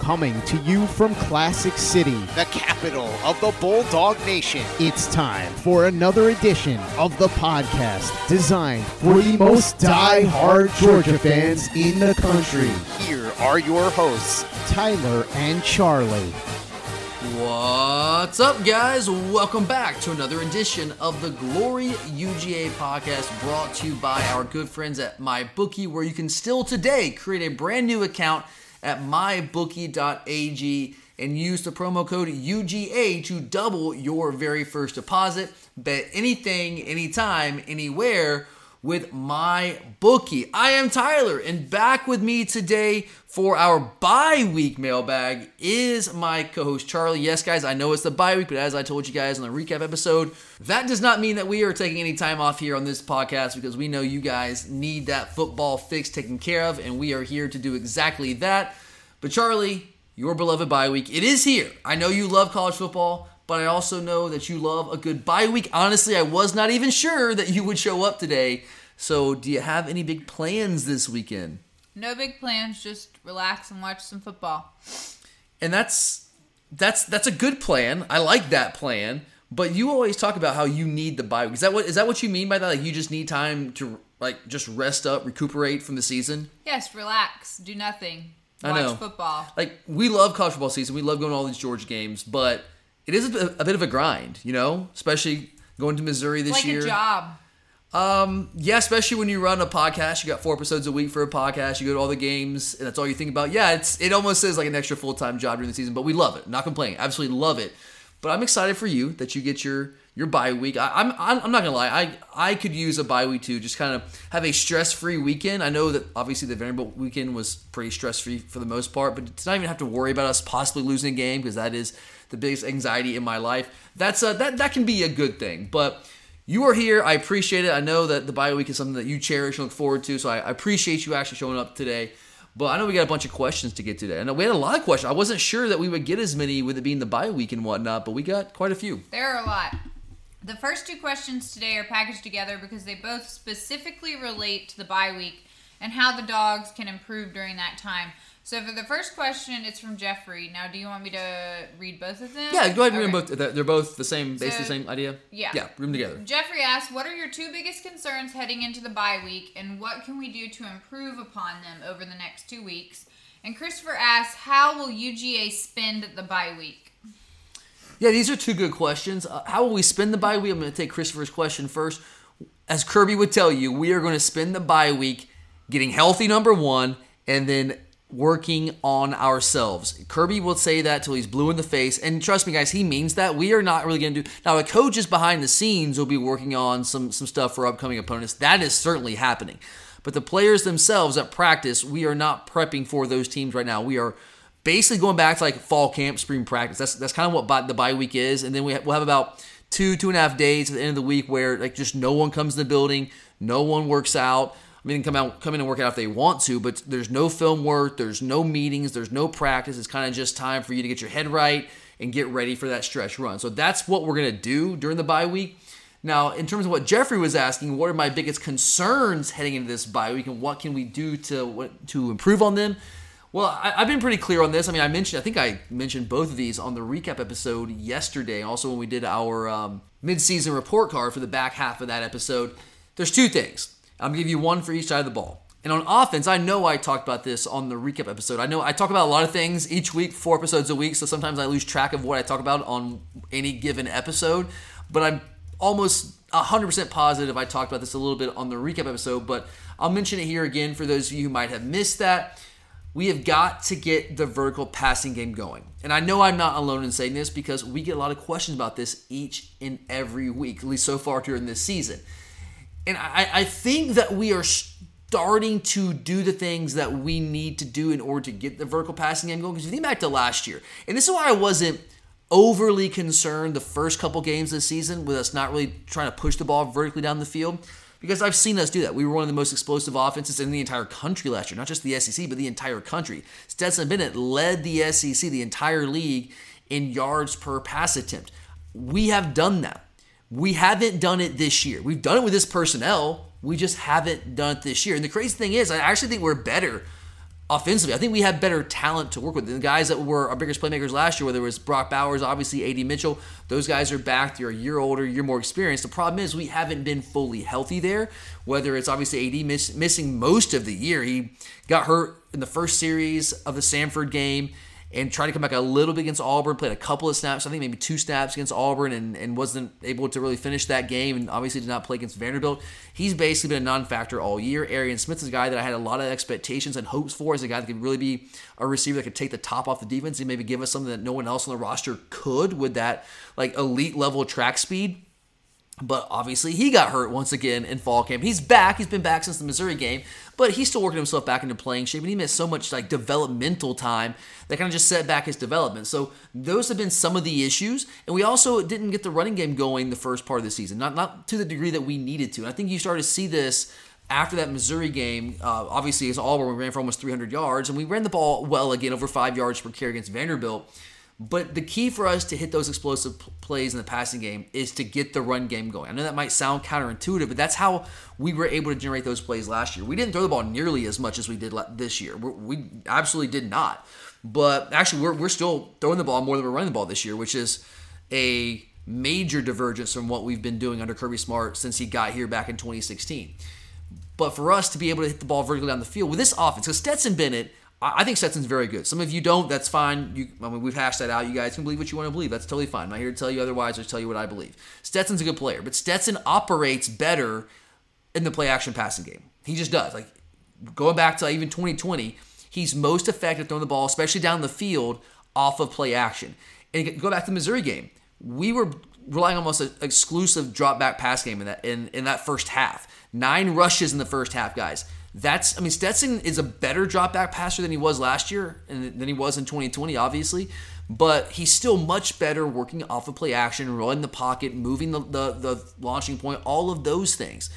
Coming to you from Classic City, the capital of the Bulldog Nation. It's time for another edition of the podcast designed for the most die-hard Georgia fans in the country. Here are your hosts, Tyler and Charlie. What's up, guys? Welcome back to another edition of the Glory UGA podcast brought to you by our good friends at MyBookie, where you can still today create a brand new account at mybookie.ag and use the promo code UGA to double your very first deposit. Bet anything, anytime, anywhere with my bookie. I am Tyler, and back with me today for our bye week mailbag is my co-host Charlie. Yes, guys, I know it's the bye week, but as I told you guys on the recap episode, that does not mean that we are taking any time off here on this podcast because we know you guys need that football fix taken care of, and we are here to do exactly that. But Charlie, your beloved bye week, it is here. I know you love college football but I also know that you love a good bye week. Honestly, I was not even sure that you would show up today. So, do you have any big plans this weekend? No big plans, just relax and watch some football. And that's that's that's a good plan. I like that plan. But you always talk about how you need the bye week. Is that what is that what you mean by that? Like you just need time to like just rest up, recuperate from the season? Yes, relax, do nothing. I know. football. Like we love college football season. We love going to all these Georgia games, but it is a bit, a bit of a grind, you know, especially going to Missouri this like year. a job. Um, yeah, especially when you run a podcast, you got four episodes a week for a podcast. You go to all the games, and that's all you think about. Yeah, it's it almost is like an extra full time job during the season, but we love it. Not complaining, absolutely love it. But I'm excited for you that you get your your bye week. I, I'm I'm I'm not gonna lie, I I could use a bye week too. Just kind of have a stress free weekend. I know that obviously the Vanderbilt weekend was pretty stress free for the most part, but to not even have to worry about us possibly losing a game because that is the biggest anxiety in my life. That's a, that that can be a good thing, but. You are here. I appreciate it. I know that the bye week is something that you cherish and look forward to. So I, I appreciate you actually showing up today. But I know we got a bunch of questions to get today. I know we had a lot of questions. I wasn't sure that we would get as many with it being the bye week and whatnot, but we got quite a few. There are a lot. The first two questions today are packaged together because they both specifically relate to the bye week and how the dogs can improve during that time. So for the first question, it's from Jeffrey. Now, do you want me to read both of them? Yeah, go ahead and read them both. They're both the same, basically the same idea. yeah. Yeah, read them together. Jeffrey asks, "What are your two biggest concerns heading into the bye week, and what can we do to improve upon them over the next two weeks?" And Christopher asks, "How will UGA spend the bye week?" Yeah, these are two good questions. Uh, how will we spend the bye week? I'm going to take Christopher's question first. As Kirby would tell you, we are going to spend the bye week getting healthy, number one, and then working on ourselves. Kirby will say that till he's blue in the face. And trust me, guys, he means that. We are not really going to do. Now, the coaches behind the scenes will be working on some, some stuff for upcoming opponents. That is certainly happening. But the players themselves at practice, we are not prepping for those teams right now. We are basically going back to like fall camp, spring practice. That's that's kind of what bi- the bye week is, and then we ha- we'll have about two two and a half days at the end of the week where like just no one comes in the building, no one works out. I mean, come out, come in and work out if they want to, but there's no film work, there's no meetings, there's no practice. It's kind of just time for you to get your head right and get ready for that stretch run. So that's what we're gonna do during the bye week. Now, in terms of what Jeffrey was asking, what are my biggest concerns heading into this bye week, and what can we do to to improve on them? Well, I, I've been pretty clear on this. I mean, I mentioned, I think I mentioned both of these on the recap episode yesterday, also when we did our um, mid-season report card for the back half of that episode. There's two things. I'm gonna give you one for each side of the ball. And on offense, I know I talked about this on the recap episode. I know I talk about a lot of things each week, four episodes a week, so sometimes I lose track of what I talk about on any given episode. But I'm almost 100% positive I talked about this a little bit on the recap episode, but I'll mention it here again for those of you who might have missed that. We have got to get the vertical passing game going. And I know I'm not alone in saying this because we get a lot of questions about this each and every week, at least so far during this season. And I, I think that we are starting to do the things that we need to do in order to get the vertical passing game going. Because if you think back to last year, and this is why I wasn't overly concerned the first couple games this season with us not really trying to push the ball vertically down the field. Because I've seen us do that. We were one of the most explosive offenses in the entire country last year, not just the SEC, but the entire country. Stetson Bennett led the SEC, the entire league, in yards per pass attempt. We have done that. We haven't done it this year. We've done it with this personnel. We just haven't done it this year. And the crazy thing is, I actually think we're better offensively. I think we have better talent to work with. The guys that were our biggest playmakers last year, whether it was Brock Bowers, obviously AD Mitchell, those guys are back. You're a year older, you're more experienced. The problem is we haven't been fully healthy there. Whether it's obviously AD miss, missing most of the year, he got hurt in the first series of the Samford game and tried to come back a little bit against Auburn, played a couple of snaps, I think maybe two snaps against Auburn, and, and wasn't able to really finish that game, and obviously did not play against Vanderbilt. He's basically been a non factor all year. Arian Smith is a guy that I had a lot of expectations and hopes for as a guy that could really be a receiver that could take the top off the defense and maybe give us something that no one else on the roster could with that like elite level track speed. But obviously, he got hurt once again in fall camp. He's back. He's been back since the Missouri game, but he's still working himself back into playing shape. And he missed so much like developmental time that kind of just set back his development. So those have been some of the issues. And we also didn't get the running game going the first part of the season, not not to the degree that we needed to. And I think you started to see this after that Missouri game, uh, obviously, as Auburn, we ran for almost 300 yards, and we ran the ball well again, over five yards per carry against Vanderbilt. But the key for us to hit those explosive plays in the passing game is to get the run game going. I know that might sound counterintuitive, but that's how we were able to generate those plays last year. We didn't throw the ball nearly as much as we did this year. We absolutely did not. But actually, we're, we're still throwing the ball more than we're running the ball this year, which is a major divergence from what we've been doing under Kirby Smart since he got here back in 2016. But for us to be able to hit the ball vertically down the field with this offense, because Stetson Bennett I think Stetson's very good. Some of you don't. That's fine. You, I mean, we've hashed that out. You guys can believe what you want to believe. That's totally fine. I'm not here to tell you otherwise or tell you what I believe. Stetson's a good player, but Stetson operates better in the play action passing game. He just does. Like going back to even 2020, he's most effective throwing the ball, especially down the field, off of play action. And go back to the Missouri game. We were relying almost an exclusive drop back pass game in that in, in that first half. Nine rushes in the first half, guys. That's I mean Stetson is a better drop back passer than he was last year and than he was in 2020, obviously. But he's still much better working off of play action, rolling the pocket, moving the, the, the launching point, all of those things.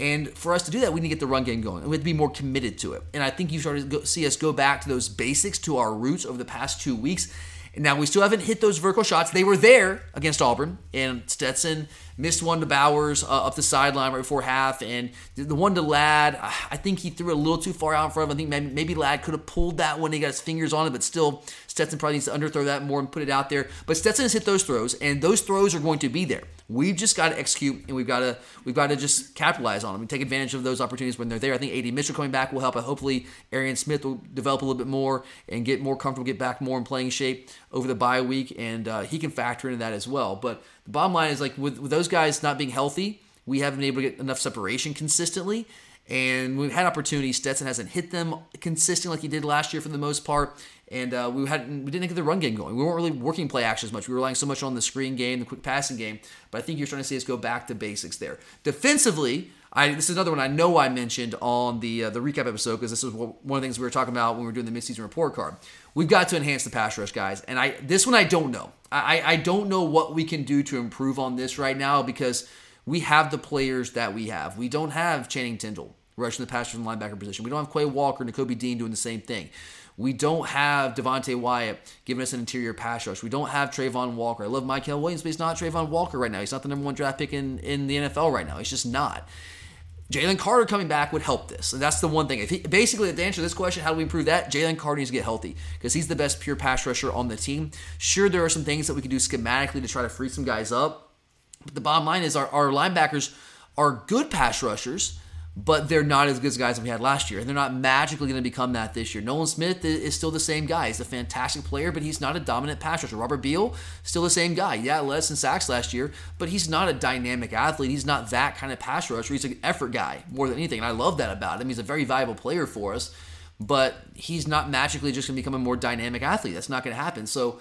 And for us to do that, we need to get the run game going. We have to be more committed to it. And I think you started to see us go back to those basics, to our roots over the past two weeks. And now we still haven't hit those vertical shots. They were there against Auburn, and Stetson missed one to Bowers uh, up the sideline right before half, and the one to Ladd, I think he threw a little too far out in front of him. I think maybe, maybe Ladd could have pulled that one. He got his fingers on it, but still, Stetson probably needs to underthrow that more and put it out there. But Stetson has hit those throws, and those throws are going to be there. We've just got to execute, and we've got to we've got to just capitalize on them and take advantage of those opportunities when they're there. I think AD Mitchell coming back will help. Hopefully, Arian Smith will develop a little bit more and get more comfortable, get back more in playing shape over the bye week, and uh, he can factor into that as well. But the bottom line is like with, with those guys not being healthy, we haven't been able to get enough separation consistently. And we've had opportunities. Stetson hasn't hit them consistently like he did last year for the most part. And uh, we had we didn't get the run game going. We weren't really working play action as much. We were relying so much on the screen game, the quick passing game. But I think you're starting to see us go back to basics there. Defensively, I, this is another one I know I mentioned on the uh, the recap episode because this is one of the things we were talking about when we were doing the midseason report card. We've got to enhance the pass rush, guys. And I this one I don't know. I, I don't know what we can do to improve on this right now because we have the players that we have. We don't have Channing Tindall rushing the pass from the linebacker position. We don't have Quay Walker and Nakobe Dean doing the same thing. We don't have Devonte Wyatt giving us an interior pass rush. We don't have Travon Walker. I love Mykel Williams, but he's not Travon Walker right now. He's not the number one draft pick in, in the NFL right now. He's just not. Jalen Carter coming back would help this. And that's the one thing. If he, basically, to answer to this question, how do we improve that? Jalen Carter needs to get healthy because he's the best pure pass rusher on the team. Sure, there are some things that we can do schematically to try to free some guys up. But the bottom line is our, our linebackers are good pass rushers, but they're not as good as guys we had last year. And they're not magically going to become that this year. Nolan Smith is, is still the same guy. He's a fantastic player, but he's not a dominant pass rusher. Robert Beal, still the same guy. Yeah, less than sacks last year, but he's not a dynamic athlete. He's not that kind of pass rusher. He's an effort guy more than anything. And I love that about him. He's a very valuable player for us but he's not magically just going to become a more dynamic athlete. That's not going to happen. So,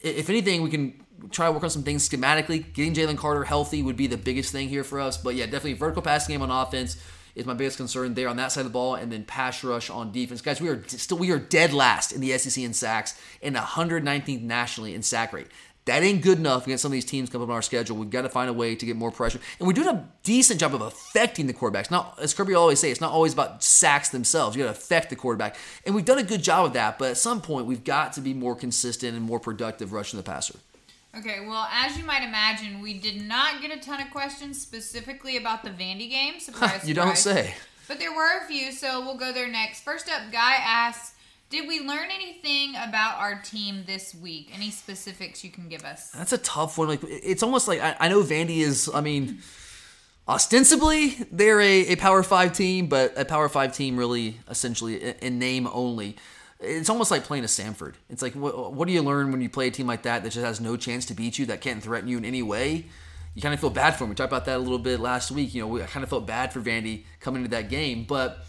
if anything, we can try to work on some things schematically. Getting Jalen Carter healthy would be the biggest thing here for us. But yeah, definitely vertical passing game on offense is my biggest concern there on that side of the ball, and then pass rush on defense. Guys, we are still we are dead last in the SEC in sacks and 119th nationally in sack rate. That ain't good enough against some of these teams coming up on our schedule. We've got to find a way to get more pressure. And we're doing a decent job of affecting the quarterbacks. Not as Kirby always say, it's not always about sacks themselves. You got to affect the quarterback. And we've done a good job of that, but at some point we've got to be more consistent and more productive rushing the passer. Okay, well, as you might imagine, we did not get a ton of questions specifically about the Vandy game. Surprise, you don't say. But there were a few, so we'll go there next. First up, Guy asks, did we learn anything about our team this week? Any specifics you can give us? That's a tough one. Like it's almost like I, I know Vandy is. I mean, ostensibly they're a, a Power Five team, but a Power Five team really essentially in, in name only. It's almost like playing a Samford. It's like what, what do you learn when you play a team like that that just has no chance to beat you, that can't threaten you in any way? You kind of feel bad for them. We talked about that a little bit last week. You know, we, I kind of felt bad for Vandy coming into that game, but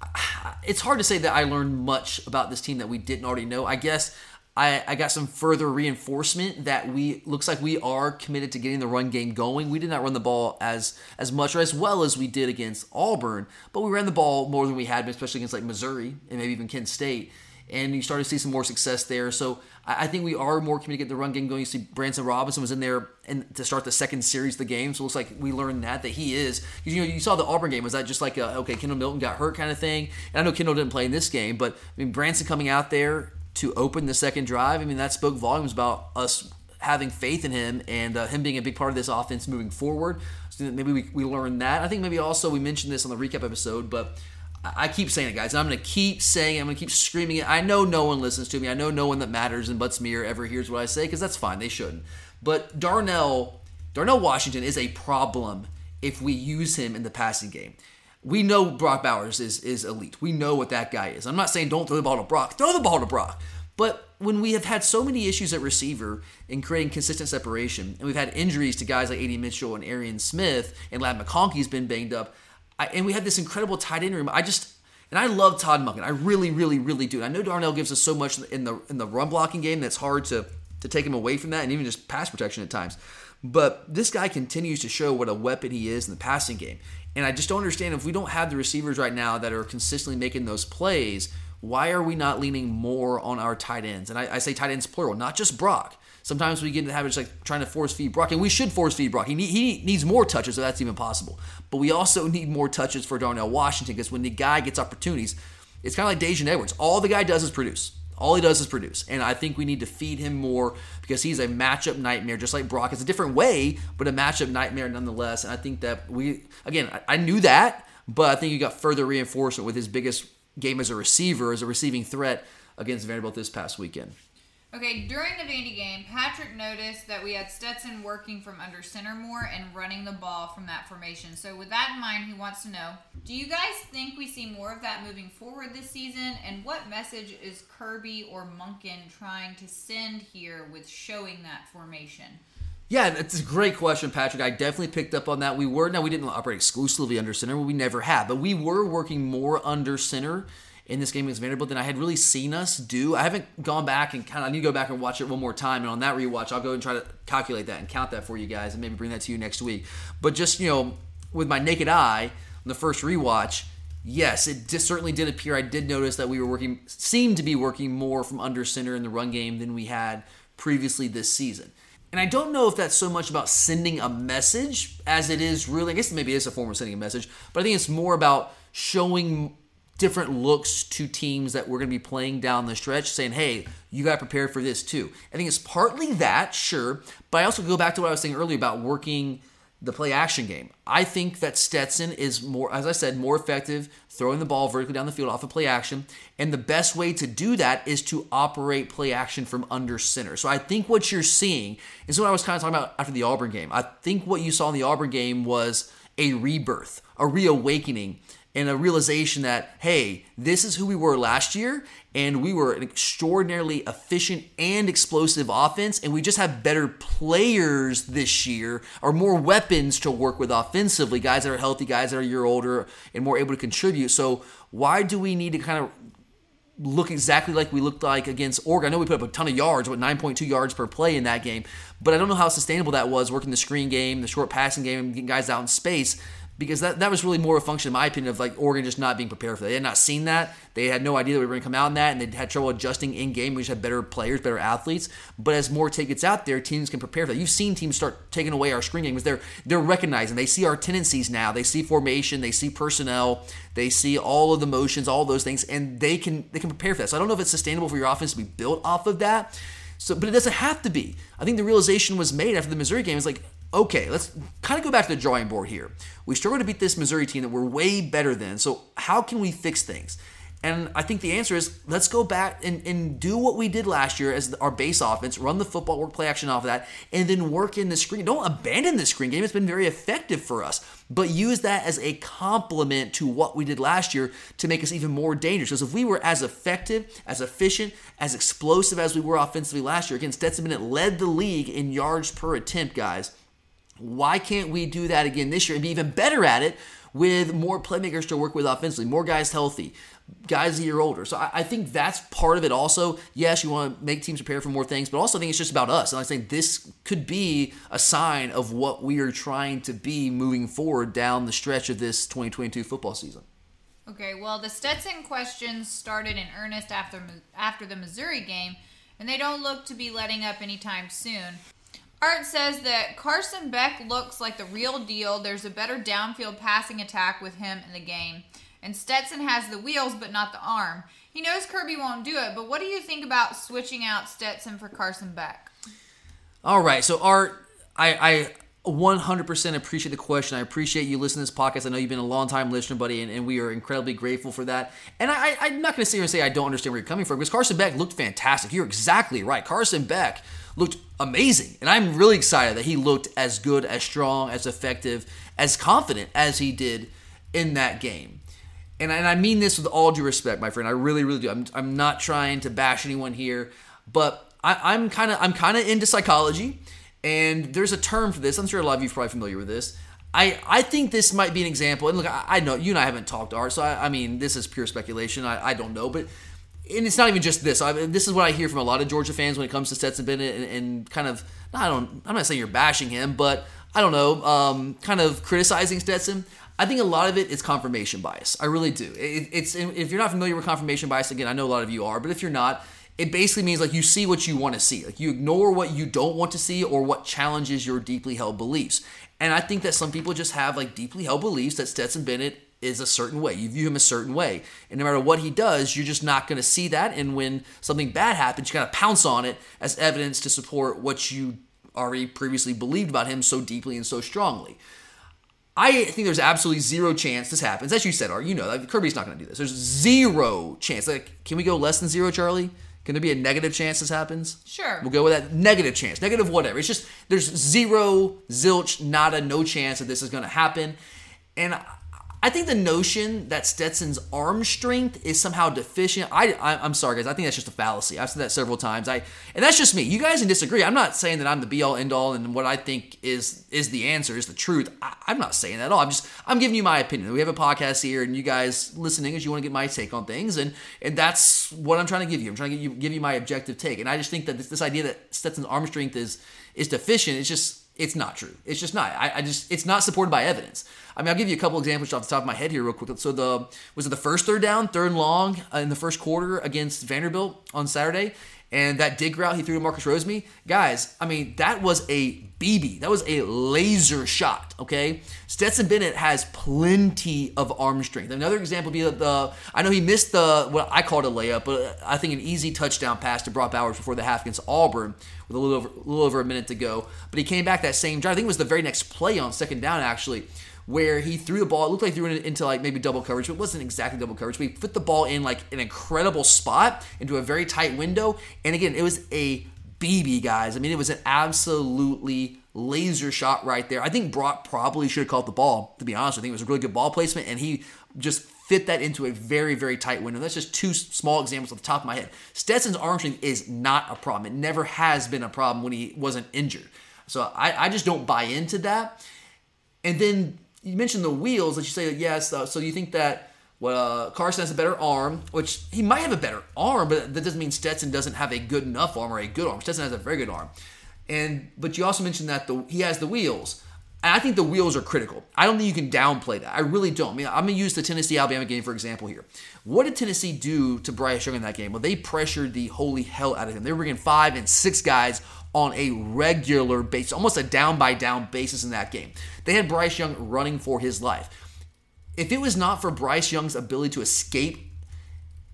it's hard to say that I learned much about this team that we didn't already know. I guess I, I, got some further reinforcement that we looks like we are committed to getting the run game going. We did not run the ball as as much or as well as we did against Auburn, but we ran the ball more than we had, especially against like Missouri and maybe even Kent State. And you started to see some more success there. So I, think we are more committed to the run game going. You see, Branson Robinson was in there and to start the second series of the game. So it looks like we learned that that he is. You know, you saw the Auburn game. Was that just like a, okay, Kendall Milton got hurt kind of thing? And I know Kendall didn't play in this game, but I mean Branson coming out there to open the second drive. I mean that spoke volumes about us having faith in him and uh, him being a big part of this offense moving forward. So maybe we, we learned that. I think maybe also we mentioned this on the recap episode, but I keep saying it, guys. I'm going to keep saying it. I'm going to keep screaming it. I know no one listens to me. I know no one that matters in Butts-Mehre ever hears what I say because that's fine. They shouldn't. But Darnell, Darnell Washington is a problem if we use him in the passing game. We know Brock Bowers is, is elite. We know what that guy is. I'm not saying don't throw the ball to Brock. Throw the ball to Brock. But when we have had so many issues at receiver in creating consistent separation, and we've had injuries to guys like A.D. Mitchell and Arian Smith, and Ladd McConkey's been banged up, I, and we had this incredible tight end room. I just and I love Todd Monken. I really, really, really do. I know Darnell gives us so much in the in the run blocking game that's hard to to take him away from that, and even just pass protection at times. But this guy continues to show what a weapon he is in the passing game. And I just don't understand if we don't have the receivers right now that are consistently making those plays, why are we not leaning more on our tight ends? And I, I say tight ends plural, not just Brock. Sometimes we get into the habit of like trying to force feed Brock, and we should force feed Brock. He, need, he needs more touches, so that's even possible. But we also need more touches for Darnell Washington because when the guy gets opportunities, it's kind of like Daijun Edwards. All the guy does is produce. All he does is produce. And I think we need to feed him more because he's a matchup nightmare, just like Brock. It's a different way, but a matchup nightmare nonetheless. And I think that we, again, I, I knew that, but I think you got further reinforcement with his biggest game as a receiver, as a receiving threat against Vanderbilt this past weekend. Okay, during the Vandy game, Patrick noticed that we had Stetson working from under center more and running the ball from that formation. So, with that in mind, he wants to know Do you guys think we see more of that moving forward this season? And what message is Kirby or Monken trying to send here with showing that formation? Yeah, that's a great question, Patrick. I definitely picked up on that. We were, now we didn't operate exclusively under center, we never have, but we were working more under center in this game against Vanderbilt than I had really seen us do. I haven't gone back and kind of I need to go back and watch it one more time. And on that rewatch, I'll go and try to calculate that and count that for you guys and maybe bring that to you next week. But just, you know, with my naked eye on the first rewatch, yes, it just certainly did appear. I did notice that we were working, seemed to be working more from under center in the run game than we had previously this season. And I don't know if that's so much about sending a message as it is really, I guess maybe it is a form of sending a message, but I think it's more about showing different looks to teams that we're going to be playing down the stretch, saying, hey, you got to prepare for this too. I think it's partly that, sure, but I also go back to what I was saying earlier about working the play action game. I think that Stetson is more, as I said, more effective throwing the ball vertically down the field off of play action. And the best way to do that is to operate play action from under center. So I think what you're seeing is what I was kind of talking about after the Auburn game. I think what you saw in the Auburn game was a rebirth, a reawakening, and a realization that, hey, this is who we were last year, and we were an extraordinarily efficient and explosive offense, and we just have better players this year, or more weapons to work with offensively, guys that are healthy, guys that are a year older, and more able to contribute. So, why do we need to kind of look exactly like we looked like against Oregon. I know we put up a ton of yards, what 9.2 yards per play in that game, but I don't know how sustainable that was working the screen game, the short passing game, getting guys out in space because that, that was really more a function, in my opinion, of like Oregon just not being prepared for that. They had not seen that. They had no idea that we were going to come out in that, and they had trouble adjusting in game. We just had better players, better athletes. But as more tape gets out there, teams can prepare for that. You've seen teams start taking away our screen games. They're they're recognizing. They see our tendencies now. They see formation. They see personnel. They see all of the motions, all those things, and they can they can prepare for that. So I don't know if it's sustainable for your offense to be built off of that. So, but it doesn't have to be. I think the realization was made after the Missouri game. Is like, okay, let's kind of go back to the drawing board here. We struggled to beat this Missouri team that we're way better than. So how can we fix things? And I think the answer is let's go back and, and do what we did last year as our base offense, run the football, work play action off of that, and then work in the screen. Don't abandon the screen game. It's been very effective for us. But use that as a complement to what we did last year to make us even more dangerous. Because if we were as effective, as efficient, as explosive as we were offensively last year, again, Stetson Bennett led the league in yards per attempt, guys. Why can't we do that again this year and be even better at it with more playmakers to work with offensively, more guys healthy, guys a year older? So I, I think that's part of it also. Yes, you want to make teams prepare for more things, but also I think it's just about us. And I think this could be a sign of what we are trying to be moving forward down the stretch of this 2022 football season. Okay, well, the Stetson questions started in earnest after after the Missouri game, and they don't look to be letting up anytime soon. Art says that Carson Beck looks like the real deal. There's a better downfield passing attack with him in the game. And Stetson has the wheels but not the arm. He knows Kirby won't do it, but what do you think about switching out Stetson for Carson Beck? All right, so Art, I, I 100% appreciate the question. I appreciate you listening to this podcast. I know you've been a long time listener, buddy, and, and we are incredibly grateful for that. And I, I, am not going to sit here and say I don't understand where you're coming from because Carson Beck looked fantastic. You're exactly right. Carson Beck looked amazing. And I'm really excited that he looked as good, as strong, as effective, as confident as he did in that game. And and I mean this with all due respect, my friend. I really, really do. I'm, I'm not trying to bash anyone here, but I, I'm kind of I'm kind of into psychology, and there's a term for this. I'm sure a lot of you are probably familiar with this. I, I think this might be an example. And look, I, I know you and I haven't talked art, so I, I mean this is pure speculation. I, I don't know, but and it's not even just this. I this is what I hear from a lot of Georgia fans when it comes to Stetson Bennett, and, and kind of I don't. I'm not saying you're bashing him, but I don't know, um, kind of criticizing Stetson. I think a lot of it is confirmation bias. I really do. It, it's if you're not familiar with confirmation bias, again, I know a lot of you are, but if you're not, it basically means like you see what you want to see. Like you ignore what you don't want to see or what challenges your deeply held beliefs. And I think that some people just have like deeply held beliefs that Stetson Bennett is a certain way. You view him a certain way. And no matter what he does, you're just not going to see that. And when something bad happens, you kind of pounce on it as evidence to support what you already previously believed about him so deeply and so strongly. I think there's absolutely zero chance this happens. As you said, Art, you know, like, Kirby's not going to do this. There's zero chance. Like, can we go less than zero, Charlie? Can there be a negative chance this happens? Sure. We'll go with that. Negative chance. Negative whatever. It's just, there's zero, zilch, nada, no chance that this is going to happen. And I think the notion that Stetson's arm strength is somehow deficient. I, I am sorry guys. I think that's just a fallacy. I've said that several times. I and that's just me. You guys can disagree. I'm not saying that I'm the be all end all and what I think is is the answer is the truth. I, am not saying that at all. I'm just I'm giving you my opinion. We have a podcast here, and you guys listening as you want to get my take on things, and and that's what I'm trying to give you. I'm trying to give you give you my objective take. And I just think that this, this idea that Stetson's arm strength is is deficient. It's just it's not true. It's just not. I, I, just it's not supported by evidence. I mean, I'll give you a couple examples off the top of my head here, real quick. So the was it the first third down, third and long uh, in the first quarter against Vanderbilt on Saturday, and that dig route he threw to Marcus Rosemy, guys. I mean, that was a BB. That was a laser shot. Okay, Stetson Bennett has plenty of arm strength. Another example would be the I know he missed the what I called a layup, but I think an easy touchdown pass to Brock Bowers before the half against Auburn with a little over a little over a minute to go. But he came back that same drive. I think it was the very next play on second down actually where he threw the ball. It looked like he threw it into like maybe double coverage, but it wasn't exactly double coverage. But he put the ball in like an incredible spot into a very tight window. And again, it was a BB, guys. I mean, it was an absolutely laser shot right there. I think Brock probably should have caught the ball, to be honest. I think it was a really good ball placement, and he just fit that into a very, very tight window. That's just two small examples off the top of my head. Stetson's arm strength is not a problem. It never has been a problem when he wasn't injured. So I, I just don't buy into that. And then you mentioned the wheels that you say that yes. Uh, so you think that well, uh, Carson has a better arm, which he might have a better arm, but that doesn't mean Stetson doesn't have a good enough arm or a good arm. Stetson has a very good arm. And but you also mentioned that the he has the wheels. And I think the wheels are critical. I don't think you can downplay that. I really don't. I mean, I'm going to use the Tennessee Alabama game for example here. What did Tennessee do to Bryce Young in that game? Well, they pressured the holy hell out of him. They were bringing five and six guys on a regular basis, almost a down by down basis in that game. They had Bryce Young running for his life. If it was not for Bryce Young's ability to escape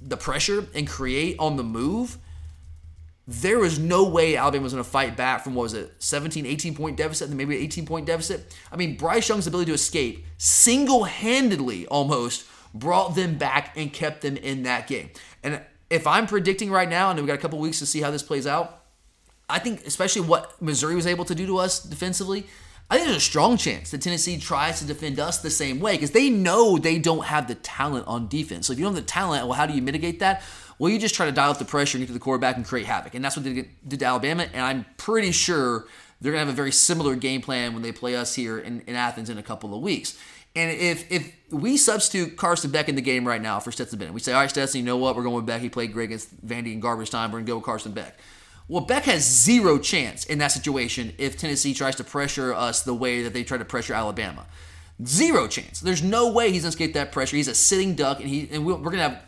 the pressure and create on the move, there was no way Alabama was going to fight back from what was it 17 18 point deficit and maybe 18 point deficit i mean bryce young's ability to escape single-handedly almost brought them back and kept them in that game and if i'm predicting right now and we've got a couple weeks to see how this plays out i think especially what missouri was able to do to us defensively I think there's a strong chance that Tennessee tries to defend us the same way because they know they don't have the talent on defense. So if you don't have the talent, well, how do you mitigate that? Well, you just try to dial up the pressure and get to the quarterback and create havoc. And that's what they did to Alabama. And I'm pretty sure they're going to have a very similar game plan when they play us here in, in Athens in a couple of weeks. And if if we substitute Carson Beck in the game right now for Stetson Bennett, we say, all right, Stetson, you know what? We're going with Beck. He played great against Vandy in garbage time. We're going to go with Carson Beck. Well, Beck has zero chance in that situation if Tennessee tries to pressure us the way that they try to pressure Alabama. Zero chance. There's no way he's going to escape that pressure. He's a sitting duck, and he and we're to have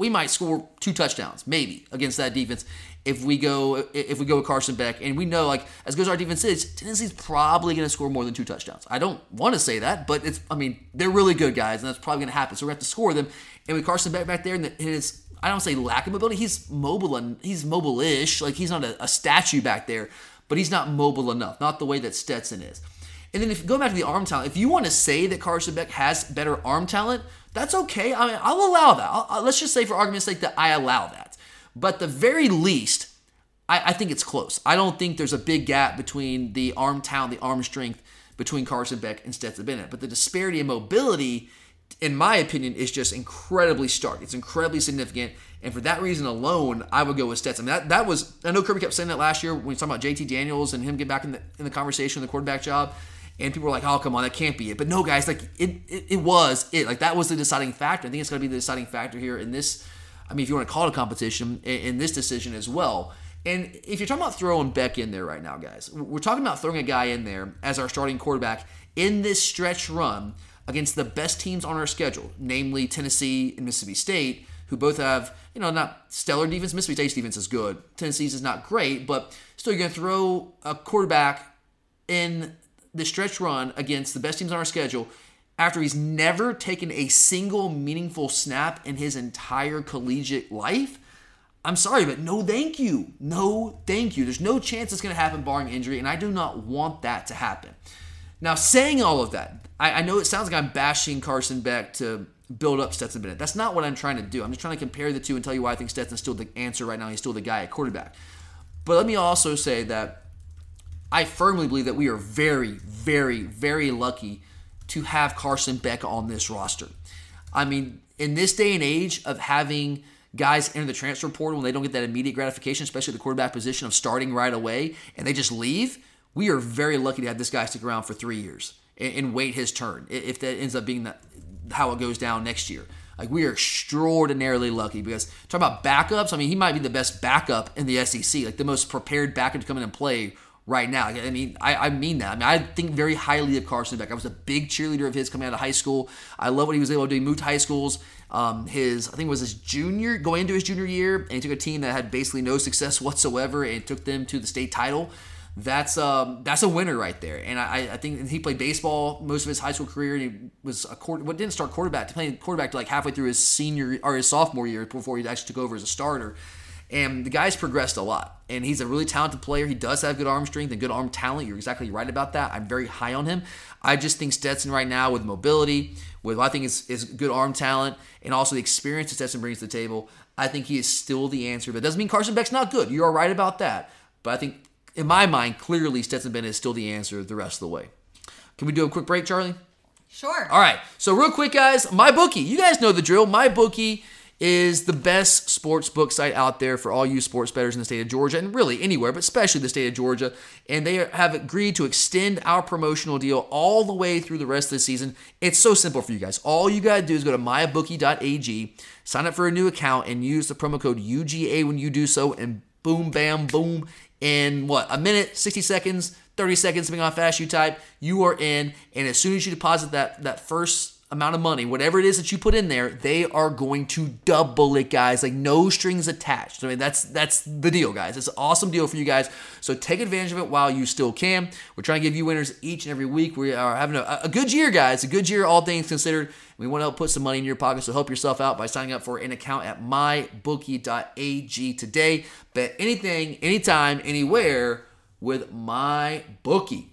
we might score two touchdowns maybe against that defense if we go if we go with Carson Beck. And we know like as good as our defense is, Tennessee's probably going to score more than two touchdowns. I don't want to say that, but it's I mean they're really good guys, and that's probably going to happen. So to have to score them. And with Carson Beck back there, and his I don't say lack of mobility. He's mobile and he's mobile-ish. Like he's not a, a, statue back there, but he's not mobile enough. Not the way that Stetson is. And then if you go back to the arm talent, if you want to say that Carson Beck has better arm talent, that's okay. I mean, I'll allow that. I'll, let's just say for argument's sake that I allow that. But the very least, I, I think it's close. I don't think there's a big gap between the arm talent, the arm strength between Carson Beck and Stetson Bennett. But the disparity in mobility in my opinion, is just incredibly stark. It's incredibly significant. And for that reason alone, I would go with Stetson. I mean, that, that was, I know Kirby kept saying that last year when he was talking about JT Daniels and him getting back in the, in the conversation, the quarterback job. And people were like, oh, come on, that can't be it. But no, guys, like, it, it, it was it. Like, that was the deciding factor. I think it's going to be the deciding factor here in this, I mean, if you want to call it a competition, in, in this decision as well. And if you're talking about throwing Beck in there right now, guys, we're talking about throwing a guy in there as our starting quarterback in this stretch run against the best teams on our schedule, namely Tennessee and Mississippi State, who both have, you know, not stellar defense. Mississippi State's defense is good. Tennessee's is not great, but still, you're going to throw a quarterback in the stretch run against the best teams on our schedule after he's never taken a single meaningful snap in his entire collegiate life. I'm sorry, but no thank you. No thank you. There's no chance it's going to happen barring injury, and I do not want that to happen. Now, saying all of that, I, I know it sounds like I'm bashing Carson Beck to build up Stetson Bennett. That's not what I'm trying to do. I'm just trying to compare the two and tell you why I think Stetson's still the answer right now. He's still the guy at quarterback. But let me also say that I firmly believe that we are very, very, very lucky to have Carson Beck on this roster. I mean, in this day and age of having guys enter the transfer portal when they don't get that immediate gratification, especially the quarterback position of starting right away, and they just leave – we are very lucky to have this guy stick around for three years and, and wait his turn if that ends up being that, how it goes down next year. Like we are extraordinarily lucky because talk about backups. I mean, he might be the best backup in the SEC, like the most prepared backup to come in and play right now. I mean, I, I, mean that. I mean, I think very highly of Carson Beck. I was a big cheerleader of his coming out of high school. I love what he was able to do. He moved high schools. Um, his, I think it was his junior, going into his junior year, and he took a team that had basically no success whatsoever and took them to the state title that's um that's a winner right there. And I, I think he played baseball most of his high school career. And he was a what didn't start quarterback, to play quarterback to like halfway through his senior or his sophomore year before he actually took over as a starter. And the guy's progressed a lot. And he's a really talented player. He does have good arm strength and good arm talent. You're exactly right about that. I'm very high on him. I just think Stetson right now with mobility, with I think is, is good arm talent, and also the experience that Stetson brings to the table, I think he is still the answer. But it doesn't mean Carson Beck's not good. You are right about that. But I think, in my mind, clearly Stetson Bennett is still the answer the rest of the way. Can we do a quick break, Charlie? Sure. All right. So real quick, guys, my bookie. You guys know the drill. My bookie is the best sports book site out there for all you sports bettors in the state of Georgia and really anywhere, but especially the state of Georgia. And they have agreed to extend our promotional deal all the way through the rest of the season. It's so simple for you guys. All you got to do is go to mybookie.ag, sign up for a new account, and use the promo code UGA when you do so, and boom, bam, boom. In what, a minute, 60 seconds, 30 seconds, depending on how fast you type, you are in. And as soon as you deposit that, that first amount of money, whatever it is that you put in there, they are going to double it, guys. Like no strings attached. I mean, that's that's the deal, guys. It's an awesome deal for you guys. So take advantage of it while you still can. We're trying to give you winners each and every week. We are having a, a good year, guys. A good year, all things considered. We want to help put some money in your pocket, so help yourself out by signing up for an account at mybookie.ag today. Bet anything, anytime, anywhere with my bookie.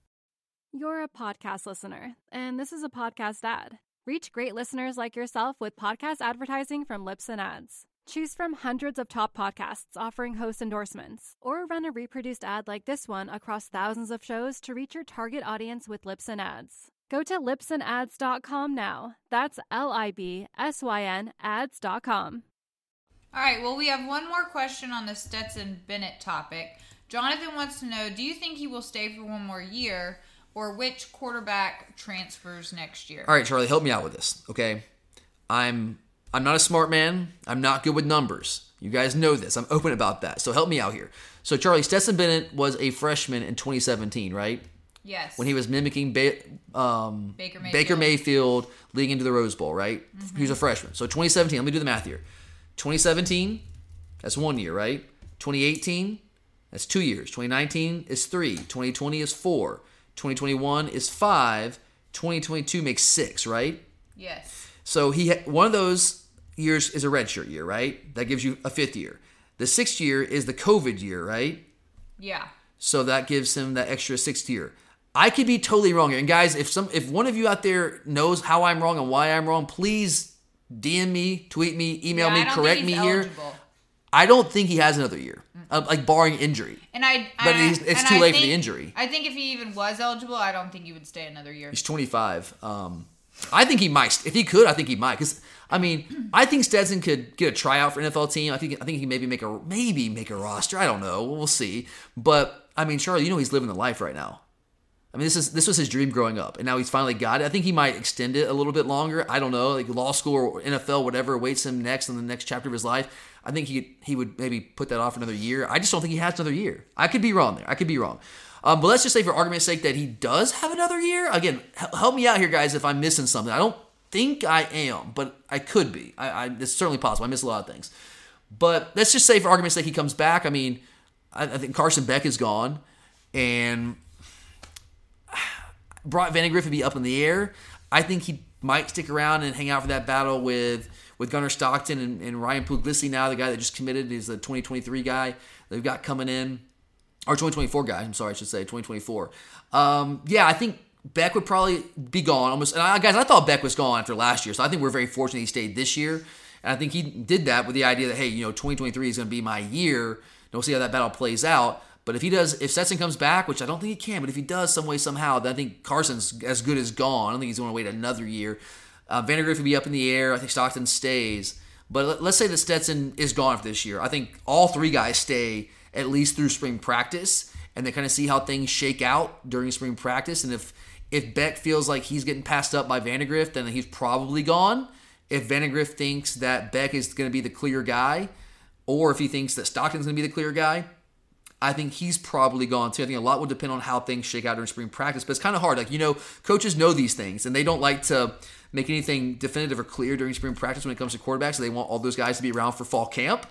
You're a podcast listener, and this is a podcast ad. Reach great listeners like yourself with podcast advertising from Libsyn Ads. Choose from hundreds of top podcasts offering host endorsements, or run a reproduced ad like this one across thousands of shows to reach your target audience with Libsyn Ads. Go to libsynads.com now. That's L I B S Y N ads.com. All right, well, we have one more question on the Stetson Bennett topic. Jonathan wants to know Do you think he will stay for one more year, or which quarterback transfers next year? All right, Charlie, help me out with this, okay? I'm I'm not a smart man. I'm not good with numbers. You guys know this. I'm open about that. So help me out here. So Charlie Stetson Bennett was a freshman in 2017, right? Yes. When he was mimicking ba- um, Baker Mayfield. Baker Mayfield leading into the Rose Bowl, right? He was a freshman. So 2017. Let me do the math here. 2017, that's one year, right? 2018, that's two years. 2019 is three. 2020 is four. 2021 is five. 2022 makes six, right? Yes. So he ha- one of those years is a redshirt year, right? That gives you a fifth year. The sixth year is the COVID year, right? Yeah. So that gives him that extra sixth year. I could be totally wrong here. And guys, if some if one of you out there knows how I'm wrong and why I'm wrong, please DM me, tweet me, email Yeah, me, correct me he's here. I don't think he has another year, uh, like barring injury. And I, But I- he's- it's and too I late for the injury. I think if he even was eligible, I don't think he would stay another year. He's 25. Um, I think he might. If he could, I think he might. Because I mean, I think Stetson could get a tryout for an NFL team. I think I think he can maybe make a maybe make a roster. I don't know. We'll see. But I mean, Charlie, you know he's living the life right now. I mean, this is this was his dream growing up, and now he's finally got it. I think he might extend it a little bit longer. I don't know, like law school or NFL, whatever awaits him next in the next chapter of his life. I think he he would maybe put that off another year. I just don't think he has another year. I could be wrong there. I could be wrong. Um, but let's just say, for argument's sake, that he does have another year. Again, help me out here, guys, if I'm missing something. I don't think I am, but I could be. I, I it's certainly possible. I miss a lot of things. But let's just say, for argument's sake, he comes back. I mean, I, I think Carson Beck is gone, and Brock Vandegrift would be up in the air. I think he might stick around and hang out for that battle with with Gunnar Stockton and, and Ryan Puglisi now, the guy that just committed is the 2023 guy they've got coming in, or 2024 guy. I'm sorry, I should say 2024. Um, yeah, I think Beck would probably be gone almost. And I, guys, I thought Beck was gone after last year, so I think we're very fortunate he stayed this year. And I think he did that with the idea that hey, you know, 2023 is going to be my year. And we'll see how that battle plays out. But if he does, if Stetson comes back, which I don't think he can, but if he does some way somehow, then I think Carson's as good as gone. I don't think he's going to wait another year. Uh, Vandegrift would be up in the air. I think Stockton stays. But let, us say that Stetson is gone for this year. I think all three guys stay at least through spring practice, and they kind of see how things shake out during spring practice. And if if Beck feels like he's getting passed up by Vandegrift, then he's probably gone. If Vandegrift thinks that Beck is going to be the clear guy, or if he thinks that Stockton's going to be the clear guy, I think he's probably gone too. I think a lot will depend on how things shake out during spring practice, but it's kind of hard. Like, you know, coaches know these things and they don't like to make anything definitive or clear during spring practice when it comes to quarterbacks. They want all those guys to be around for fall camp.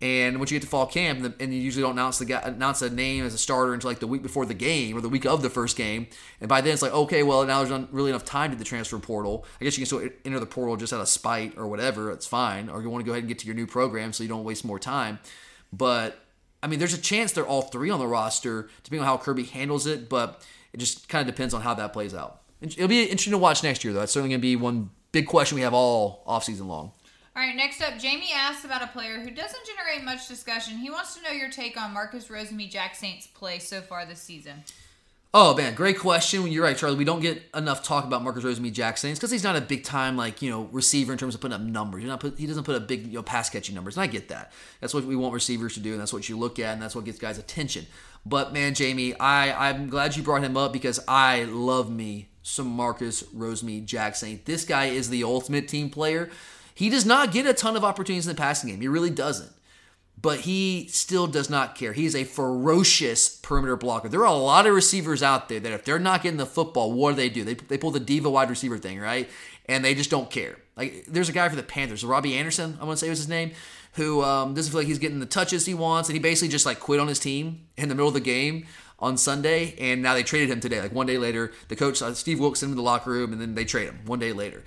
And once you get to fall camp, and you usually don't announce the guy, announce a name as a starter until like the week before the game or the week of the first game. And by then it's like, okay, well now there's not really enough time to the transfer portal. I guess you can still enter the portal just out of spite or whatever. It's fine. Or you want to go ahead and get to your new program so you don't waste more time. But I mean, there's a chance they're all three on the roster, depending on how Kirby handles it. But it just kind of depends on how that plays out. It'll be interesting to watch next year, though. It's certainly going to be one big question we have all offseason long. All right, next up, Jamie asks about a player who doesn't generate much discussion. He wants to know your take on Marcus Rosemy-Jacksaint's play so far this season. Oh man, great question. You're right, Charlie. We don't get enough talk about Marcus Rosemy-Jacksaint's because he's not a big time like you know receiver in terms of putting up numbers. Not put, he doesn't put up big you know pass catching numbers, and I get that. That's what we want receivers to do, and that's what you look at, and that's what gets guys' attention. But man, Jamie, I I'm glad you brought him up because I love me some Marcus Rosemy-Jacksaint. This guy is the ultimate team player. He does not get a ton of opportunities in the passing game. He really doesn't. But he still does not care. He's a ferocious perimeter blocker. There are a lot of receivers out there that if they're not getting the football, what do they do? They, they pull the diva wide receiver thing, right? And they just don't care. Like there's a guy for the Panthers, Robbie Anderson, I want to say was his name, who um, doesn't feel like he's getting the touches he wants, and he basically just like quit on his team in the middle of the game on Sunday, and now they traded him today. Like one day later, the coach uh, Steve Wilks sent him the locker room, and then they trade him one day later.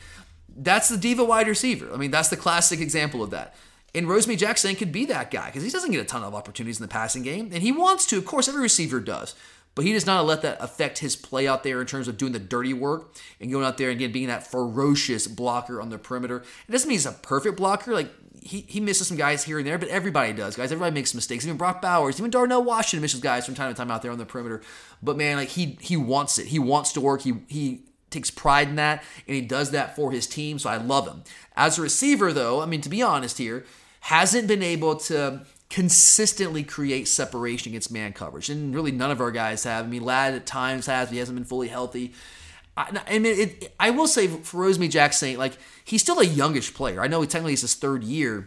That's the diva wide receiver. I mean, that's the classic example of that. And Rosemy-Jacksaint could be that guy because he doesn't get a ton of opportunities in the passing game, and he wants to. Of course, every receiver does. But he does not let that affect his play out there in terms of doing the dirty work and going out there and again being that ferocious blocker on the perimeter. It doesn't mean he's a perfect blocker. Like he, he misses some guys here and there, but everybody does, guys. Everybody makes mistakes. Even Brock Bowers, even Darnell Washington misses guys from time to time out there on the perimeter. But man, like he he wants it. He wants to work. He he takes pride in that, and he does that for his team. So I love him. As a receiver, though, I mean to be honest here, hasn't been able to consistently create separation against man coverage, and really none of our guys have. I mean, Ladd at times has, but he hasn't been fully healthy. I, I mean, it, I will say for Rosemy-Jacksaint, like he's still a youngish player. I know he technically is his third year,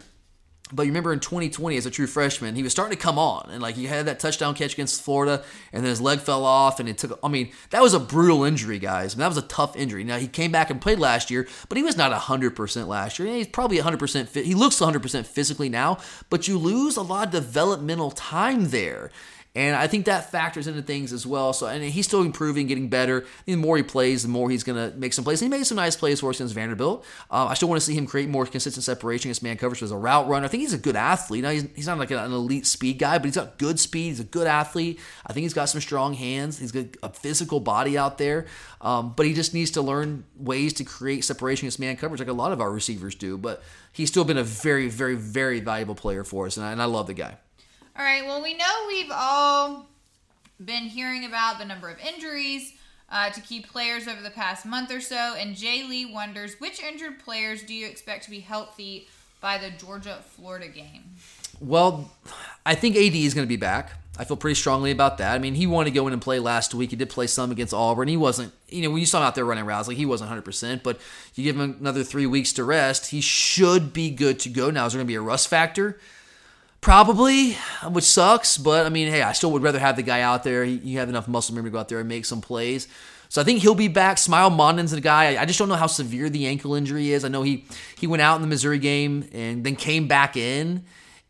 but you remember in 2020 as a true freshman, he was starting to come on, and like he had that touchdown catch against Florida, and then his leg fell off, and it took. I mean, that was a brutal injury, guys. I mean, that was a tough injury. Now he came back and played last year, but he was not 100 percent last year. He's probably 100 percent fit. He looks 100 percent physically now, but you lose a lot of developmental time there. And I think that factors into things as well. So, and he's still improving, getting better. The more he plays, the more he's going to make some plays. And he made some nice plays for us against Vanderbilt. Uh, I still want to see him create more consistent separation against man coverage as a route runner. I think he's a good athlete. Now, he's, he's not like an elite speed guy, but he's got good speed. He's a good athlete. I think he's got some strong hands. He's got a physical body out there. Um, but he just needs to learn ways to create separation against man coverage like a lot of our receivers do. But he's still been a very, very, very valuable player for us. And I, and I love the guy. All right. Well, we know we've all been hearing about the number of injuries uh, to key players over the past month or so, and Jay Lee wonders which injured players do you expect to be healthy by the Georgia Florida game? Well, I think AD is going to be back. I feel pretty strongly about that. I mean, he wanted to go in and play last week. He did play some against Auburn. He wasn't, you know, when you saw him out there running routes, like he wasn't 100%, but you give him another three weeks to rest, he should be good to go. Now, is there going to be a rust factor? Probably, which sucks, but I mean, hey, I still would rather have the guy out there. You have enough muscle memory to go out there and make some plays. So I think he'll be back. Smael Mondon's the guy. I just don't know how severe the ankle injury is. I know he he went out in the Missouri game and then came back in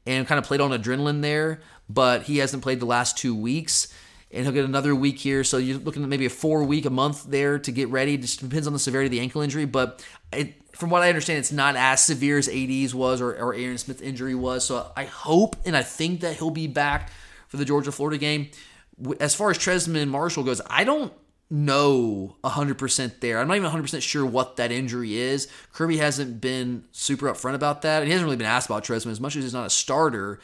and kind of played on adrenaline there, but he hasn't played the last two weeks. And he'll get another week here. So you're looking at maybe a four week, a month there to get ready. It just depends on the severity of the ankle injury. But it, from what I understand, it's not as severe as AD's was or, or Arian Smith's injury was. So I hope and I think that he'll be back for the Georgia Florida game. As far as Trezmen Marshall goes, I don't know 100% there. I'm not even 100% sure what that injury is. Kirby hasn't been super upfront about that. And he hasn't really been asked about Trezmen as much as he's not a starter.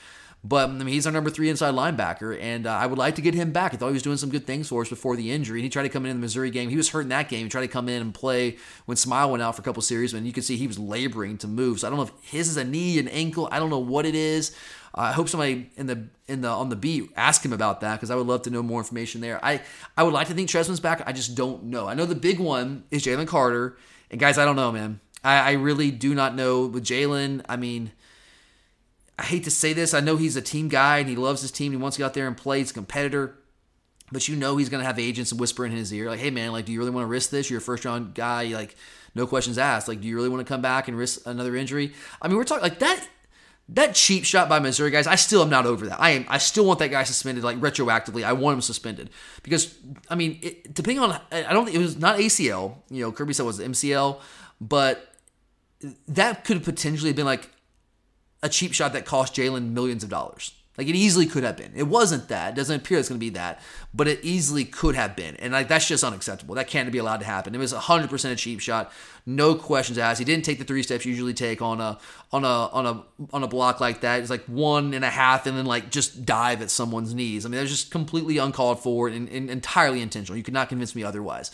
But I mean, he's our number three inside linebacker, and uh, I would like to get him back. I thought he was doing some good things for us before the injury. And he tried to come in in the Missouri game. He was hurt in that game. He tried to come in and play when Smael went out for a couple series, and you could see he was laboring to move. So I don't know if his is a knee, an ankle. I don't know what it is. I hope somebody in the in the on the beat ask him about that because I would love to know more information there. I I would like to think Trezmen's back. I just don't know. I know the big one is Jalen Carter, and guys, I don't know, man. I, I really do not know with Jalen. I mean. I hate to say this. I know he's a team guy and he loves his team. He wants to get out there and play. He's a competitor. But you know he's going to have agents whisper in his ear, like, hey, man, like, do you really want to risk this? You're a first round guy. Like, no questions asked. Like, do you really want to come back and risk another injury? I mean, we're talking like that. That cheap shot by Missouri guys, I still am not over that. I am. I still want that guy suspended, like retroactively. I want him suspended because, I mean, it, depending on, I don't. Think it was not ACL. You know, Kirby said it was MCL, but that could potentially have been like a cheap shot that cost Jalen millions of dollars. Like it easily could have been. It wasn't that. It doesn't appear it's going to be that, but it easily could have been. And like that's just unacceptable. That can't be allowed to happen. It was 100% a cheap shot. No questions asked. He didn't take the three steps you usually take on a on a on a on a block like that. It's like one and a half and then like just dive at someone's knees. I mean, that's just completely uncalled for and, and entirely intentional. You could not convince me otherwise.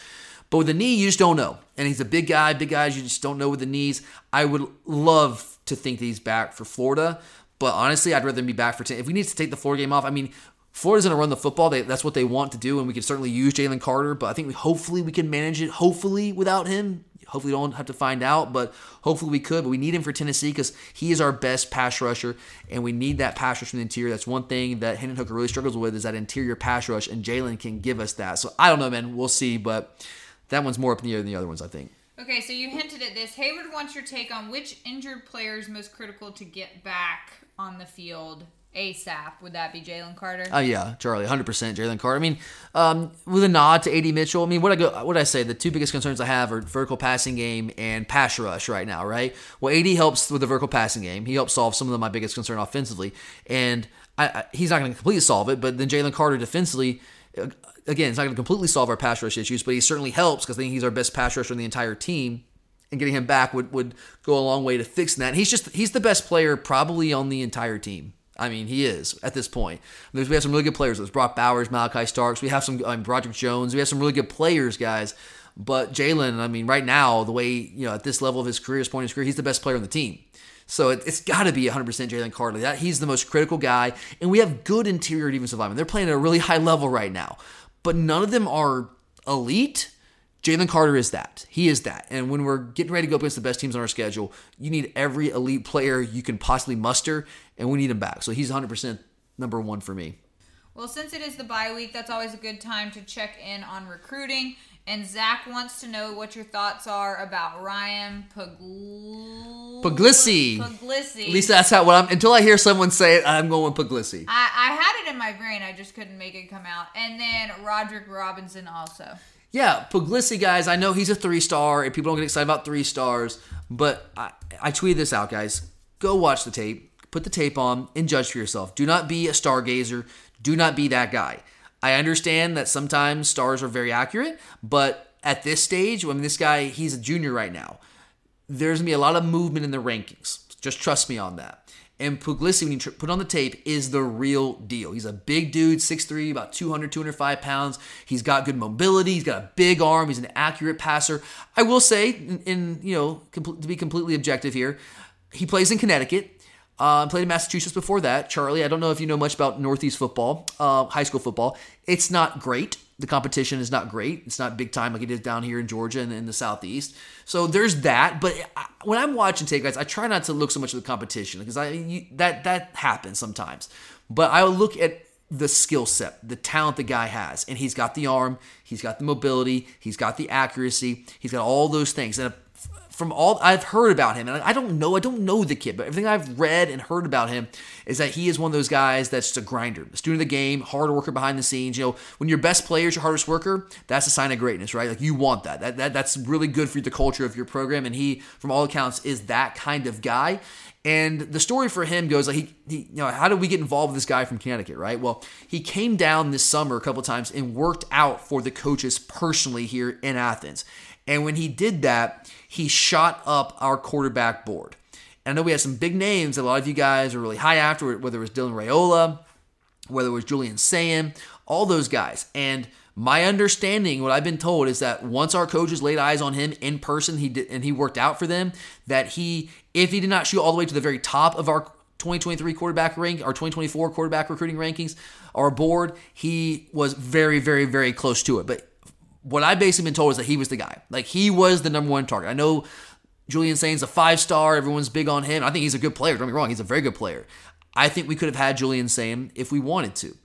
But with the knee, you just don't know. And he's a big guy. Big guys, you just don't know with the knees. I would love to think that he's back for Florida. But honestly, I'd rather be back for 10. If we need to take the Florida game off, I mean, Florida's going to run the football. They, that's what they want to do, and we can certainly use Jalen Carter. But I think we, hopefully we can manage it. Hopefully without him, hopefully we don't have to find out. But hopefully we could. But we need him for Tennessee because he is our best pass rusher, and we need that pass rush from the interior. That's one thing that Hendon Hooker really struggles with is that interior pass rush, and Jalen can give us that. So I don't know, man. We'll see, but that one's more up in the air than the other ones, I think. Okay, so you hinted at this. Hayward wants your take on which injured player is most critical to get back on the field ASAP. Would that be Jalen Carter? Oh yeah, Charlie, hundred percent Jalen Carter. I mean, um, with a nod to AD Mitchell. I mean, what I go, what I say, the two biggest concerns I have are vertical passing game and pass rush right now, right? Well, AD helps with the vertical passing game. He helps solve some of my biggest concern offensively, and I, I, he's not going to completely solve it. But then Jalen Carter defensively. Again, it's not going to completely solve our pass rush issues, but he certainly helps because I think he's our best pass rusher in the entire team and getting him back would, would go a long way to fixing that. And he's just he's the best player probably on the entire team. I mean, he is at this point. There's, we have some really good players. There's Brock Bowers, Malaki Starks. We have some um, Broderick Jones. We have some really good players, guys. But Jalen, I mean, right now, the way you know at this level of his career, his point in his career, he's the best player on the team. So it, has got to be 100% Jalen Carter. That he's the most critical guy, and we have good interior defensive linemen. They're playing at a really high level right now, but none of them are elite. Jalen Carter is that. He is that. And when we're getting ready to go against the best teams on our schedule, you need every elite player you can possibly muster, and we need him back. So he's 100% number one for me. Well, since it is the bye week, that's always a good time to check in on recruiting. And Zach wants to know what your thoughts are about Ryan Pugl- Puglisi. Puglisi. At least that's how. What I'm until I hear someone say it, I'm going Puglisi. I, I had it in my brain, I just couldn't make it come out. And then Roderick Robinson also. Yeah, Puglisi, guys. I know he's a three star, and people don't get excited about three stars. But I, I tweeted this out, guys. Go watch the tape, put the tape on, and judge for yourself. Do not be a stargazer. Do not be that guy. I understand that sometimes stars are very accurate, but at this stage, I mean, this guy, he's a junior right now. There's gonna be a lot of movement in the rankings. Just trust me on that. And Puglisi, when you put on the tape, is the real deal. He's a big dude, 6'3", about 200, 205 pounds. He's got good mobility. He's got a big arm. He's an accurate passer. I will say, in, in you know, to be completely objective here, he plays in Connecticut. Uh, played in Massachusetts before that. Charlie, I don't know if you know much about Northeast football, uh, high school football. It's not great. The competition is not great. It's not big time like it is down here in Georgia and in the Southeast. So there's that. But I, when I'm watching tape, guys, I try not to look so much at the competition because I you, that that happens sometimes. But I look at the skill set, the talent the guy has, and he's got the arm, he's got the mobility, he's got the accuracy, he's got all those things. And from all I've heard about him, and I don't know, I don't know the kid, but everything I've read and heard about him is that he is one of those guys that's just a grinder, a student of the game, hard worker behind the scenes. You know, when your best player is your hardest worker, that's a sign of greatness, right? Like you want that. That, that that's really good for the culture of your program, and he, from all accounts, is that kind of guy. And the story for him goes like he, he, you know, how did we get involved with this guy from Connecticut, right? Well, he came down this summer a couple times and worked out for the coaches personally here in Athens. And when he did that, he shot up our quarterback board. And I know we had some big names. A lot of you guys are really high after, whether it was Dylan Raiola, whether it was Julian Sayin, all those guys. And my understanding, what I've been told, is that once our coaches laid eyes on him in person, he did, and he worked out for them. That he, if he did not shoot all the way to the very top of our 2023 quarterback rank our 2024 quarterback recruiting rankings our board, he was very, very, very close to it. But what I basically been told is that he was the guy. Like he was the number one target. I know Julian Sayin's a five star. Everyone's big on him. I think he's a good player. Don't me wrong. He's a very good player. I think we could have had Julian Sayin if we wanted to.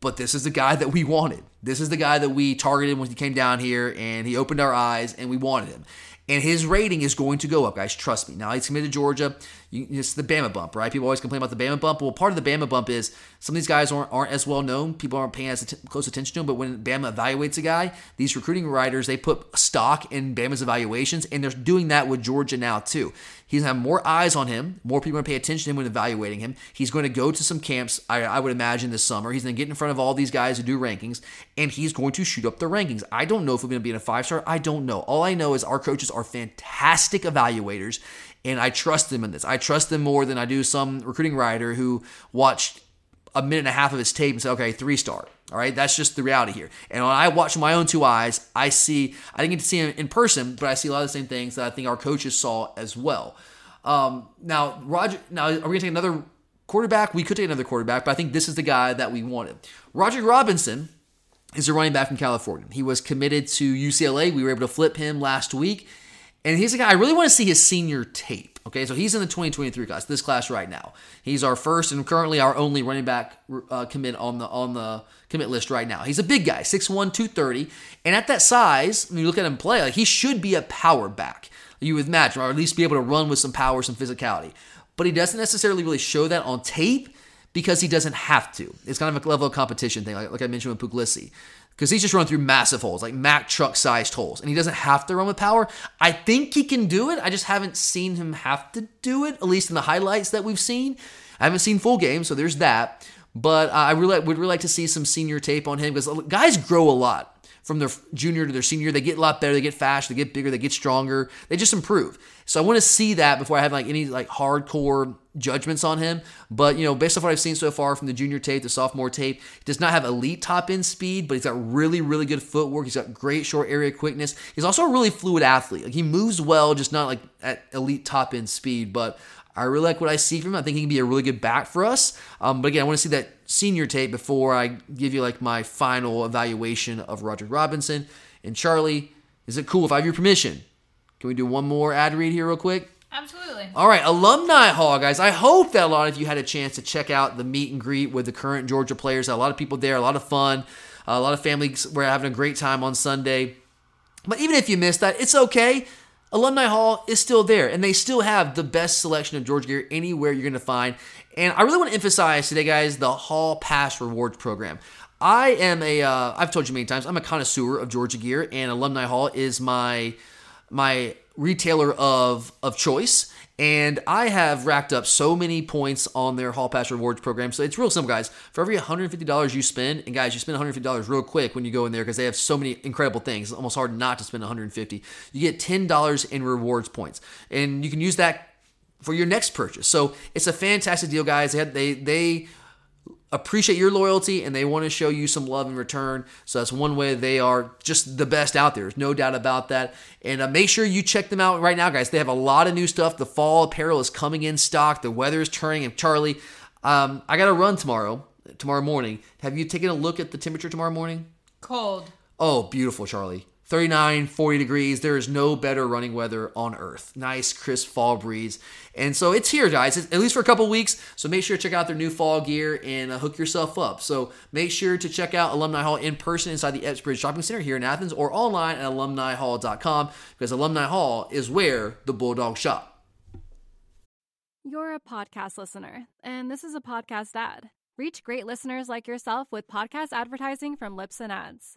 But this is the guy that we wanted. This is the guy that we targeted when he came down here and he opened our eyes and we wanted him. And his rating is going to go up, guys. Trust me. Now he's committed to Georgia. It's the Bama bump, right? People always complain about the Bama bump. Well, part of the Bama bump is some of these guys aren't, aren't as well known. People aren't paying as att- close attention to them. But when Bama evaluates a guy, these recruiting writers they put stock in Bama's evaluations, and they're doing that with Georgia now too. He's gonna have more eyes on him. More people are gonna pay attention to him when evaluating him. He's going to go to some camps. I, I would imagine this summer. He's gonna get in front of all these guys who do rankings, and he's going to shoot up the rankings. I don't know if we're gonna be in a five star. I don't know. All I know is our coaches are fantastic evaluators, and I trust them in this. I trust them more than I do some recruiting writer who watched a minute and a half of his tape and said, okay, three star. All right, that's just the reality here. And when I watch my own two eyes, I see, I didn't get to see him in person, but I see a lot of the same things that I think our coaches saw as well. Um, now, Roger, now are we going to take another quarterback? We could take another quarterback, but I think this is the guy that we wanted. Roderick Robinson is a running back from California. He was committed to UCLA. We were able to flip him last week. And he's a guy, I really want to see his senior tape. Okay, so he's in the 2023 class, this class right now. He's our first and currently our only running back uh, commit on the on the commit list right now. He's a big guy, 6'1", 230. And at that size, when you look at him play, like he should be a power back, you would imagine, or at least be able to run with some power, some physicality. But he doesn't necessarily really show that on tape because he doesn't have to. It's kind of a level of competition thing, like, like I mentioned with Puglisi because he's just running through massive holes, like Mack truck sized holes, and he doesn't have to run with power. I think he can do it. I just haven't seen him have to do it, at least in the highlights that we've seen. I haven't seen full games, so there's that. But uh, I really would really like to see some senior tape on him because guys grow a lot from their junior to their senior. They get a lot better. They get faster. They get bigger. They get stronger. They just improve. So I want to see that before I have like any like hardcore judgments on him. But you know, based off what I've seen so far from the junior tape, the sophomore tape, he does not have elite top end speed, but he's got really, really good footwork. He's got great short area quickness. He's also a really fluid athlete. Like he moves well, just not like at elite top end speed. But I really like what I see from him. I think he can be a really good back for us. Um, but again, I want to see that senior tape before I give you like my final evaluation of Roderick Robinson. And Charlie, is it cool if I have your permission? Can we do one more ad read here real quick? Absolutely. All right, Alumni Hall, guys. I hope that a lot of you had a chance to check out the meet and greet with the current Georgia players. A lot of people there, a lot of fun. A lot of families were having a great time on Sunday. But even if you missed that, it's okay. Alumni Hall is still there, and they still have the best selection of Georgia gear anywhere you're going to find. And I really want to emphasize today, guys, the Hall Pass Rewards Program. I am a, have uh, told you many times, I'm a connoisseur of Georgia gear, and Alumni Hall is my my retailer of of choice. And I have racked up so many points on their Hall Pass Rewards program. So it's real simple, guys. For every $150 you spend, and guys, you spend $150 real quick when you go in there because they have so many incredible things. It's almost hard not to spend $150. You get $10 in rewards points. And you can use that for your next purchase. So it's a fantastic deal, guys. They had, they they appreciate your loyalty and they want to show you some love in return. So that's one way they are just the best out there. There's no doubt about that. And uh, make sure you check them out right now, guys. They have a lot of new stuff. The fall apparel is coming in stock. The weather is turning. And Charlie, um, I got to run tomorrow, tomorrow morning. Have you taken a look at the temperature tomorrow morning? Cold. Oh, beautiful, Charlie. 39, 40 degrees. There is no better running weather on earth. Nice, crisp fall breeze. And so it's here, guys, at least for a couple weeks. So make sure to check out their new fall gear and uh, hook yourself up. So make sure to check out Alumni Hall in person inside the Epps Bridge Shopping Center here in Athens or online at alumnihall.com because Alumni Hall is where the Bulldogs shop. You're a podcast listener, and this is a podcast ad. Reach great listeners like yourself with podcast advertising from Libsyn Ads.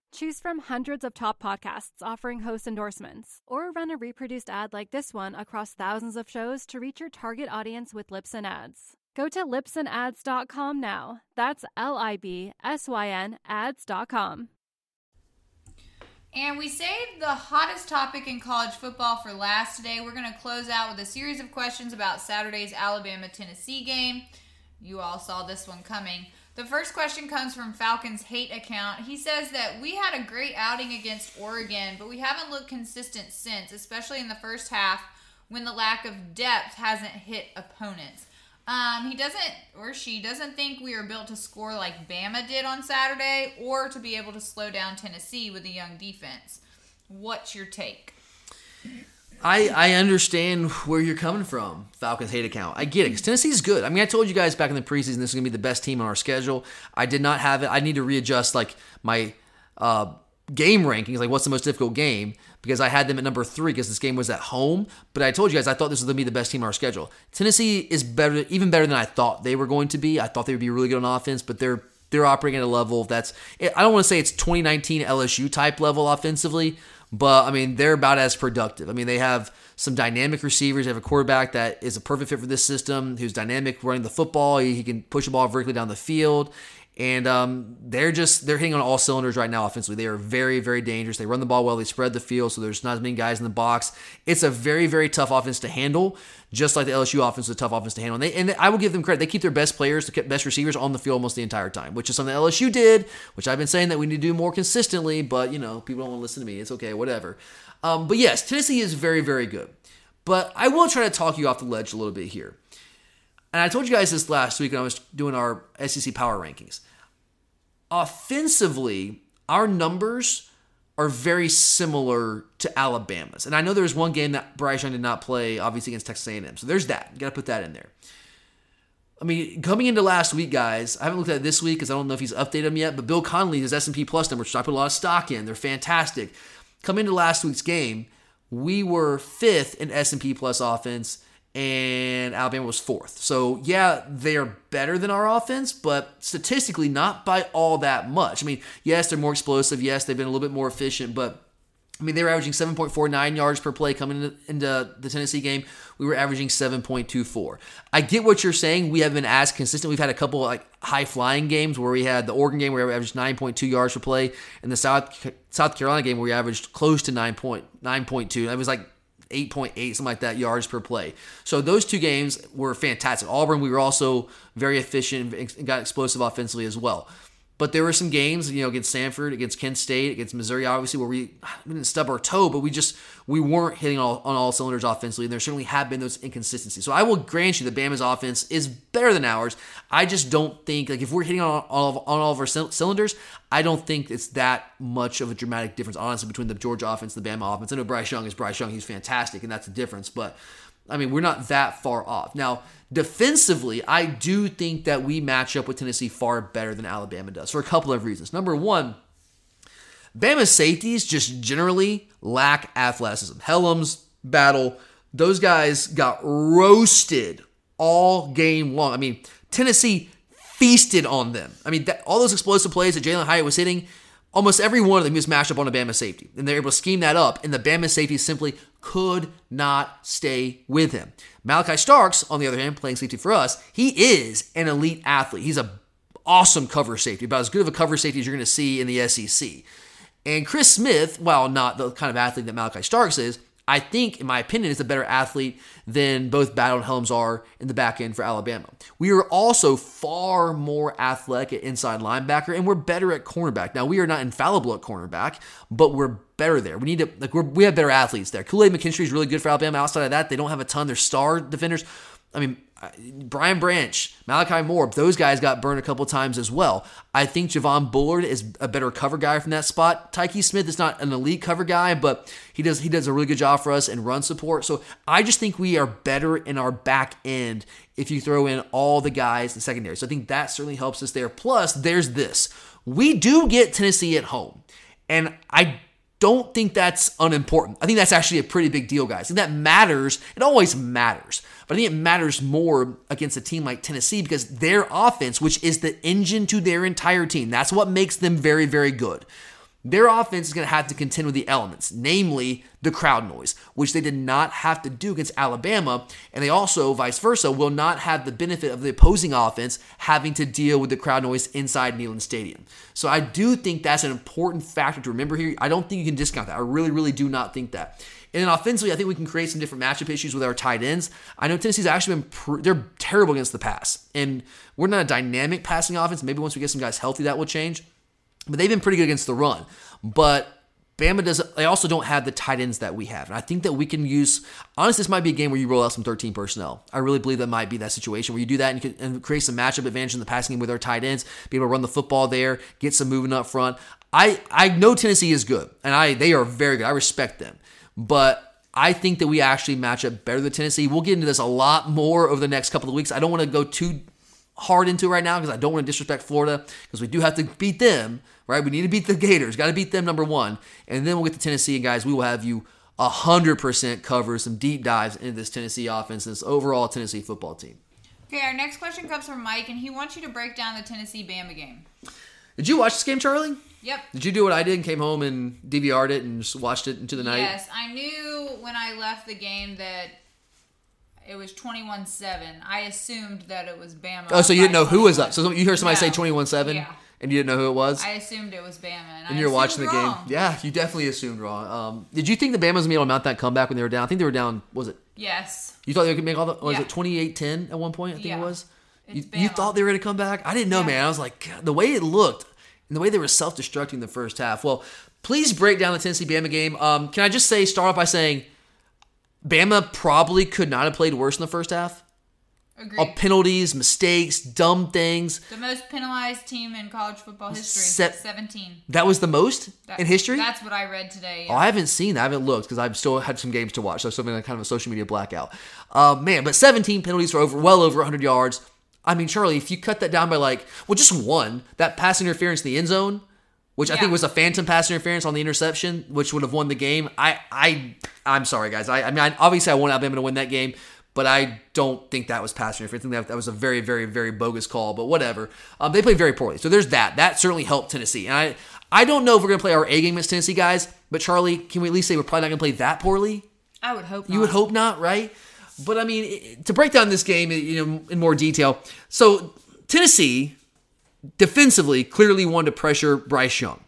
Choose from hundreds of top podcasts offering host endorsements, or run a reproduced ad like this one across thousands of shows to reach your target audience with Libsyn Ads. Go to libsynads.com now. That's L I B S Y N ads.com. And we saved the hottest topic in college football for last today. We're going to close out with a series of questions about Saturday's Alabama Tennessee game. You all saw this one coming. The first question comes from Falcons Hate account. He says that we had a great outing against Oregon, but we haven't looked consistent since, especially in the first half when the lack of depth hasn't hit opponents. Um, he doesn't, or she doesn't think we are built to score like Bama did on Saturday or to be able to slow down Tennessee with a young defense. What's your take? I, I understand where you're coming from, Falcons hate account. I get it because Tennessee's good. I mean, I told you guys back in the preseason this is to be the best team on our schedule. I did not have it. I need to readjust like my uh, game rankings, like what's the most difficult game, because I had them at number three because this game was at home. But I told you guys I thought this was to be the best team on our schedule. Tennessee is better, even better than I thought they were going to be. I thought they would be really good on offense, but they're they're operating at a level that's I don't want to say it's 2019 LSU type level offensively, but I mean they're about as productive. I mean they have some dynamic receivers. They have a quarterback that is a perfect fit for this system, who's dynamic running the football. He, he can push the ball vertically down the field and um, they're just they're hitting on all cylinders right now offensively. They are very very dangerous. They run the ball well. They spread the field, so there's not as many guys in the box. It's a very very tough offense to handle, just like the LSU offense is a tough offense to handle. And, they, and I will give them credit. They keep their best players, the best receivers on the field almost the entire time, which is something LSU did. Which I've been saying that we need to do more consistently, but you know people don't want to listen to me. It's okay, whatever. Um, but yes, Tennessee is very very good. But I will try to talk you off the ledge a little bit here. And I told you guys this last week when I was doing our SEC power rankings. Offensively, our numbers are very similar to Alabama's. And I know there was one game that Bryce Young did not play, obviously against Texas A&M. So there's that. You got to put that in there. I mean, coming into last week, guys, I haven't looked at this week because I don't know if he's updated them yet. But Bill Connelly, his S&P Plus numbers, which I put a lot of stock in, they're fantastic. Coming into last week's game, we were fifth in S&P Plus offense and Alabama was fourth. So, yeah, they are better than our offense, but statistically, not by all that much. I mean, yes, they're more explosive. Yes, they've been a little bit more efficient, but I mean, they were averaging 7.49 yards per play coming into, the Tennessee game. We were averaging 7.24. I get what you're saying. We haven't been as consistent. We've had a couple like high flying games where we had the Oregon game where we averaged 9.2 yards per play, and the South South Carolina game where we averaged close to 9.9.2. That was like 8.8, something like that, yards per play. So those two games were fantastic. Auburn, we were also very efficient and got explosive offensively as well. But there were some games, you know, against Samford, against Kent State, against Missouri, obviously, where we, we didn't stub our toe, but we just we weren't hitting all, on all cylinders offensively, and there certainly have been those inconsistencies. So I will grant you that Bama's offense is better than ours. I just don't think like if we're hitting on all of, on all of our cylinders, I don't think it's that much of a dramatic difference, honestly, between the Georgia offense and the Bama offense. I know Bryce Young is Bryce Young; he's fantastic, and that's the difference. But I mean, we're not that far off. Now, defensively, I do think that we match up with Tennessee far better than Alabama does for a couple of reasons. Number one, Bama's safeties just generally lack athleticism. Hellams, Battle, those guys got roasted all game long. I mean, Tennessee feasted on them. I mean, that, all those explosive plays that Jalin Hyatt was hitting, almost every one of them was matched up on a Bama safety. And they're able to scheme that up, and the Bama safety simply could not stay with him. Malaki Starks, on the other hand, playing safety for us, he is an elite athlete. He's a awesome cover safety, about as good of a cover safety as you're going to see in the SEC. And Chris Smith, while not the kind of athlete that Malachi Starks is, I think, in my opinion, is a better athlete than both Battle and Hellams are in the back end for Alabama. We are also far more athletic at inside linebacker, and we're better at cornerback. Now, we are not infallible at cornerback, but we're better there. We need to like we we have better athletes there. Kool Aid McKinstry is really good for Alabama. Outside of that, they don't have a ton. They're star defenders. I mean, Brian Branch, Malachi Moore, those guys got burned a couple times as well. I think Javon Bullard is a better cover guy from that spot. Tykee Smith is not an elite cover guy, but he does he does a really good job for us in run support. So I just think we are better in our back end if you throw in all the guys in secondary. So I think that certainly helps us there. Plus, there's this. We do get Tennessee at home. And I don't think that's unimportant. I think that's actually a pretty big deal, guys. And that matters. It always matters. But I think it matters more against a team like Tennessee because their offense, which is the engine to their entire team, that's what makes them very, very good. Their offense is going to have to contend with the elements, namely the crowd noise, which they did not have to do against Alabama. And they also, vice versa, will not have the benefit of the opposing offense having to deal with the crowd noise inside Neyland Stadium. So I do think that's an important factor to remember here. I don't think you can discount that. I really, really do not think that. And then offensively, I think we can create some different matchup issues with our tight ends. I know Tennessee's actually been pr- they're terrible against the pass, and we're not a dynamic passing offense. Maybe once we get some guys healthy, that will change. But they've been pretty good against the run. But Bama does. They also don't have the tight ends that we have, and I think that we can use. Honestly, this might be a game where you roll out some 13 personnel. I really believe that might be that situation where you do that and, can, and create some matchup advantage in the passing game with our tight ends, be able to run the football there, get some moving up front. I I know Tennessee is good, and I they are very good. I respect them, but. I think that we actually match up better than Tennessee. We'll get into this a lot more over the next couple of weeks. I don't want to go too hard into right now because I don't want to disrespect Florida because we do have to beat them, right? We need to beat the Gators. Got to beat them number one. And then we'll get to Tennessee. And guys, we will have you 100% cover some deep dives into this Tennessee offense, and this overall Tennessee football team. Okay, our next question comes from Mike, and he wants you to break down the Tennessee Bama game. Did you watch this game, Charlie? Yep. Did you do what I did and came home and DVR'd it and just watched it into the night? Yes, I knew when I left the game that it was 21 7. I assumed that it was Bama. Oh, so you didn't know who was up. So you heard somebody say No. 21 7 Yeah. and you didn't know who it was? I assumed it was Bama. And, and you're watching the assumed game. Yeah, you definitely assumed wrong. Um, did you think the Bama was going to be able to mount that comeback when they were down? I think they were down, was it? Yes. You thought they could make all the, was Yeah. it 28 10 at one point? I think Yeah. it was. You, you thought they were going to come back? I didn't know, Yeah. man. I was like, God, the way it looked and the way they were self destructing the first half. Well, please break down the Tennessee Bama game. Um, can I just say, start off by saying, Bama probably could not have played worse in the first half. Agreed. All penalties, mistakes, dumb things. the most penalized team in college football history. Se- 17. That was the most That- in history? That's what I read today. Oh, I haven't seen that. I haven't looked because I've still had some games to watch. So I've still been in kind of a social media blackout. Uh, man, but 17 penalties for over well over 100 yards. I mean, Charlie, if you cut that down by like, well, just one, that pass interference in the end zone, which I think was a phantom pass interference on the interception, which would have won the game. I, I, I'm sorry, guys. I, I mean, I, obviously I want Alabama to win that game, but I don't think that was pass interference. I think that, that was a very, very, very bogus call. But whatever. Um, they played very poorly, so there's that. That certainly helped Tennessee. And I, I don't know if we're gonna play our A game against Tennessee, guys. But Charlie, can we at least say we're probably not gonna play that poorly? I would hope You would hope not, right? But I mean, to break down this game, you know, in more detail. So Tennessee defensively clearly wanted to pressure Bryce Young.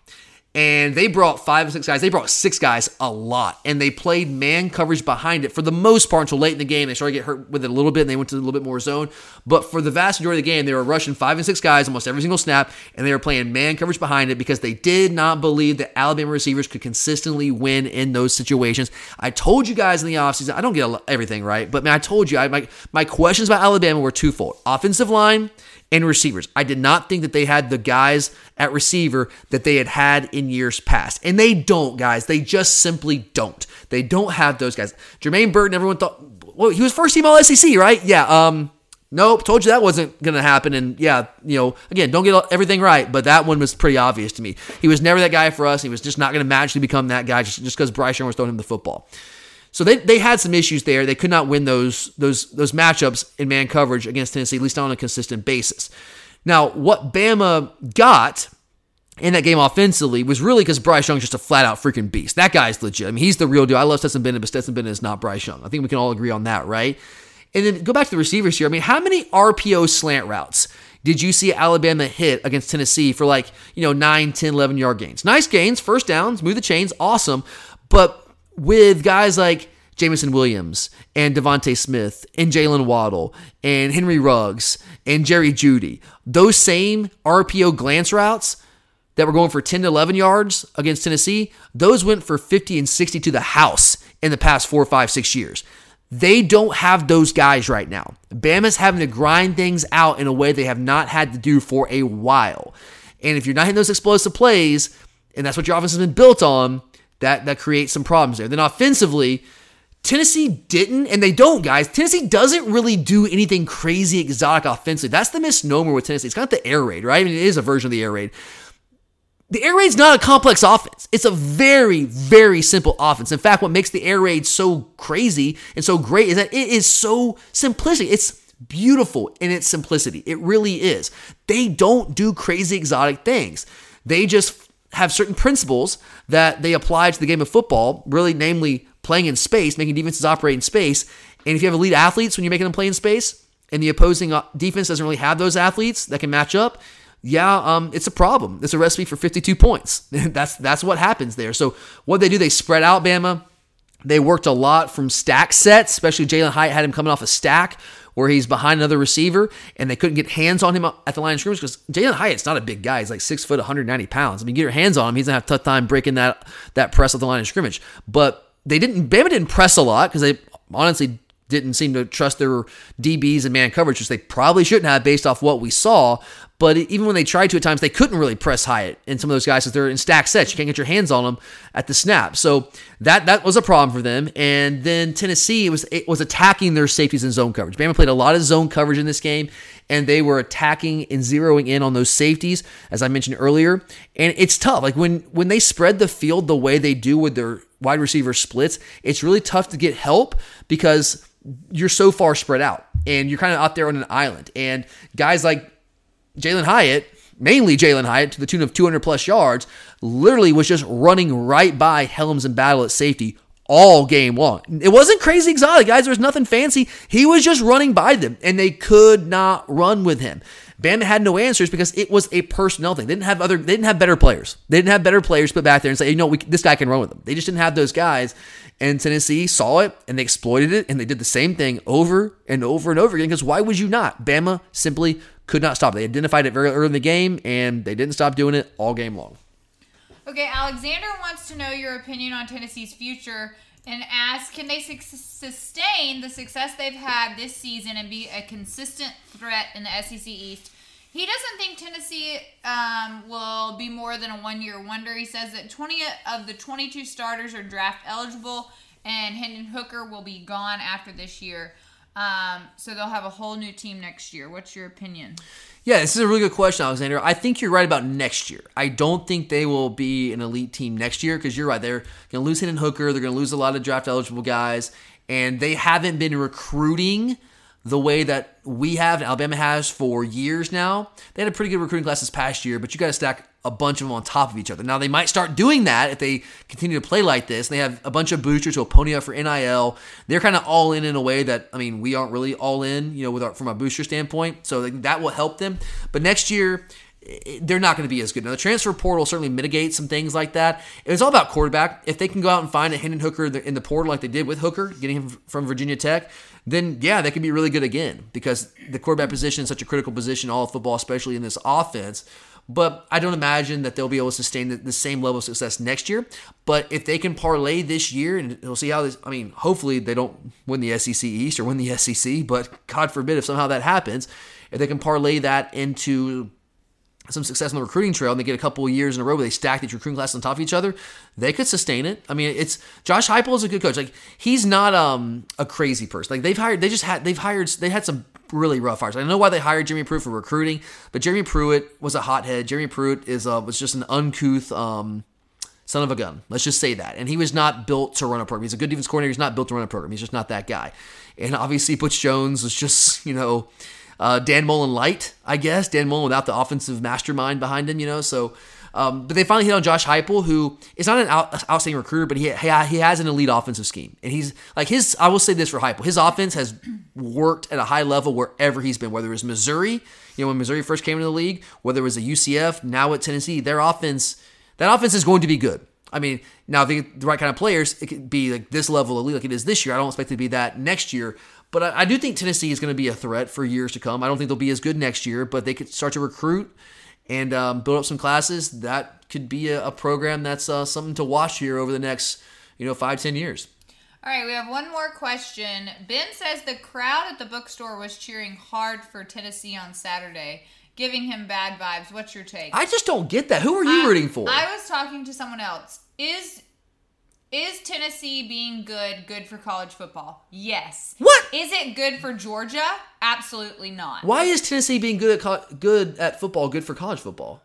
And they brought five or six guys. They brought six guys a lot. And they played man coverage behind it for the most part until late in the game. They started to get hurt with it a little bit and they went to a little bit more zone. But for the vast majority of the game, they were rushing five and six guys almost every single snap. And they were playing man coverage behind it because they did not believe that Alabama receivers could consistently win in those situations. I told you guys in the offseason, I don't get everything right, but man, I told you, I, my, my questions about Alabama were twofold offensive line and receivers. I did not think that they had the guys at receiver that they had had in years past. And they don't, guys. They just simply don't. They don't have those guys. Jermaine Burton, everyone thought, well, he was first team All SEC, right? Yeah. Um, nope. Told you that wasn't going to happen. And yeah, you know, again, don't get everything right, but that one was pretty obvious to me. He was never that guy for us. He was just not going to magically become that guy just because Bryce Young was throwing him the football. So they, they had some issues there. They could not win those those those matchups in man coverage against Tennessee, at least on a consistent basis. Now, what Bama got in that game offensively was really because Bryce Young's just a flat out freaking beast. That guy's legit. I mean, he's the real deal. I love Stetson Bennett, but Stetson Bennett is not Bryce Young. I think we can all agree on that, right? And then go back to the receivers here. I mean, how many RPO slant routes did you see Alabama hit against Tennessee for like, you know, 9, 10, 11 yard gains? Nice gains, first downs, move the chains, awesome. But with guys like Jameson Williams and DeVonta Smith and Jaylen Waddle and Henry Ruggs and Jerry Jeudy, those same RPO glance routes that were going for 10 to 11 yards against Tennessee, those went for 50 and 60 to the house in the past four, five, six years. They don't have those guys right now. Bama's having to grind things out in a way they have not had to do for a while. And if you're not hitting those explosive plays, and that's what your offense has been built on, that that creates some problems there. Then offensively, Tennessee didn't, and they don't, guys. Tennessee doesn't really do anything crazy exotic offensively. That's the misnomer with Tennessee. It's of the air raid, right? I mean, it is a version of the air raid. The air raid's not a complex offense. It's a very, very simple offense. In fact, what makes the air raid so crazy and so great is that it is so simplistic. It's beautiful in its simplicity. It really is. They don't do crazy exotic things. They just have certain principles that they apply to the game of football, really, namely playing in space, making defenses operate in space. And if you have elite athletes when you're making them play in space, and the opposing uh, defense doesn't really have those athletes that can match up, yeah, um, it's a problem. It's a recipe for 52 points. that's that's what happens there. So what they do, they spread out Bama. They worked a lot from stack sets, especially Jalin Hyatt had him coming off a stack where he's behind another receiver, and they couldn't get hands on him at the line of scrimmage because Jalin Hyatt's not a big guy. He's like six foot, 190 pounds. I mean, get your hands on him, he's gonna have a tough time breaking that that press at the line of scrimmage. But they didn't. Bama didn't press a lot because they honestly didn't seem to trust their DBs and man coverage, which they probably shouldn't have based off what we saw. But even when they tried to at times, they couldn't really press Hyatt and some of those guys because they're in stack sets. You can't get your hands on them at the snap. So that that was a problem for them. And then Tennessee was it was attacking their safeties in zone coverage. Bama played a lot of zone coverage in this game, and they were attacking and zeroing in on those safeties, as I mentioned earlier. And it's tough. Like when when they spread the field the way they do with their wide receiver splits, it's really tough to get help because you're so far spread out and you're kind of out there on an island. And guys like Jalin Hyatt, mainly Jalin Hyatt, to the tune of 200 plus yards, literally was just running right by Hellams and Battle at safety all game long. It wasn't crazy exotic, guys. There was nothing fancy. He was just running by them, and they could not run with him. Bama had no answers because it was a personnel thing. They didn't have other. They didn't have better players. They didn't have better players put back there and say, you know, we, this guy can run with them. They just didn't have those guys. And Tennessee saw it and they exploited it and they did the same thing over and over and over again. Because why would you not? Bama simply could not stop. They identified it very early in the game and they didn't stop doing it all game long. Okay, Alexander wants to know your opinion on Tennessee's future and asks Can they su- sustain the success they've had this season and be a consistent threat in the SEC East? He doesn't think Tennessee um, will be more than a one year wonder. He says that 20 of the 22 starters are draft eligible, and Hendon Hooker will be gone after this year. Um, so they'll have a whole new team next year. What's your opinion? Yeah, this is a really good question, Alexander. I think you're right about next year. I don't think they will be an elite team next year because you're right. They're going to lose Hendon Hooker. They're going to lose a lot of draft eligible guys, and they haven't been recruiting the way that we have Alabama has for years now. They had a pretty good recruiting class this past year, but you got to stack a bunch of them on top of each other. Now they might start doing that if they continue to play like this. They have a bunch of boosters who pony up for NIL. They're kind of all in in a way that I mean we aren't really all in, you know, with our, from a booster standpoint. So that will help them. But next year eh, they're not going to be as good. Now, the transfer portal certainly mitigates some things like that. It's all about quarterback. If they can go out and find a Hendon Hooker in the portal like they did with Hooker, getting him from Virginia Tech, then yeah, they can be really good again because the quarterback position is such a critical position all of football, especially in this offense. But I don't imagine that they'll be able to sustain the, the, same level of success next year. But if they can parlay this year, and we'll see how this, I mean, hopefully they don't win the SEC East or win the SEC, but God forbid if somehow that happens, if they can parlay that into some success on the recruiting trail and they get a couple of years in a row where they stack these recruiting classes on top of each other, they could sustain it. I mean, it's Josh Heupel is a good coach. Like he's not um a crazy person. Like they've hired, they just had they've hired they had some really rough hires. I know why they hired Jeremy Pruitt for recruiting, but Jeremy Pruitt was a hothead. Jeremy Pruitt is uh, was just an uncouth um son of a gun. Let's just say that. And he was not built to run a program. He's a good defense coordinator. He's not built to run a program. He's just not that guy. And obviously, Butch Jones was just you know uh, Dan Mullen light, I guess. Dan Mullen without the offensive mastermind behind him, you know. So, um, but they finally hit on Josh Heupel, who is not an out, outstanding recruiter, but he he has an elite offensive scheme, and he's like his. I will say this for Heupel, his offense has worked at a high level wherever he's been, whether it was Missouri, you know, when Missouri first came into the league, whether it was a UCF, now at Tennessee, their offense, that offense is going to be good. I mean, now if they get the right kind of players, it could be like this level of elite like it is this year. I don't expect it to be that next year, but I, I do think Tennessee is going to be a threat for years to come. I don't think they'll be as good next year, but they could start to recruit and um, build up some classes. That could be a, a program that's uh, something to watch here over the next, you know, five ten years. All right, we have one more question. Ben says the crowd at the bookstore was cheering hard for Tennessee on Saturday, giving him bad vibes. What's your take? I just don't get that. Who are you I, rooting for? I was talking to someone else. Is is Tennessee being good good for college football? Yes. What? Is it good for Georgia? Absolutely not. Why is Tennessee being good at co- good at football good for college football?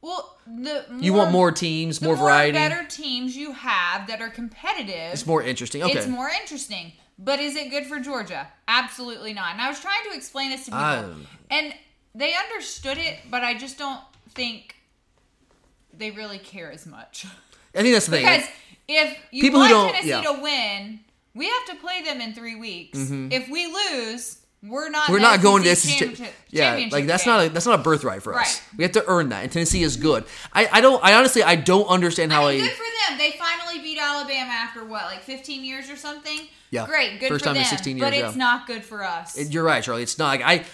Well, the You want more teams, the more variety? better teams you have that are competitive. It's more interesting. Okay. It's more interesting. But is it good for Georgia? Absolutely not. And I was trying to explain this to people, and they understood it, but I just don't think they really care as much. I think that's the thing. Because if you People want Tennessee yeah. to win, we have to play them in three weeks. Mhm. If we lose, we're not. We're in not going to SEC championship- Yeah, championship like that's game. not a that's not a birthright for us. Right. We have to earn that, and Tennessee is good. I, I don't. I honestly I don't understand how I mean, good for them. They finally beat Alabama after what, like 15 years or something. Yeah. Great, good First for time in them. 16 but it's yeah. not good for us. It- you're right, Charlie. It's not like I.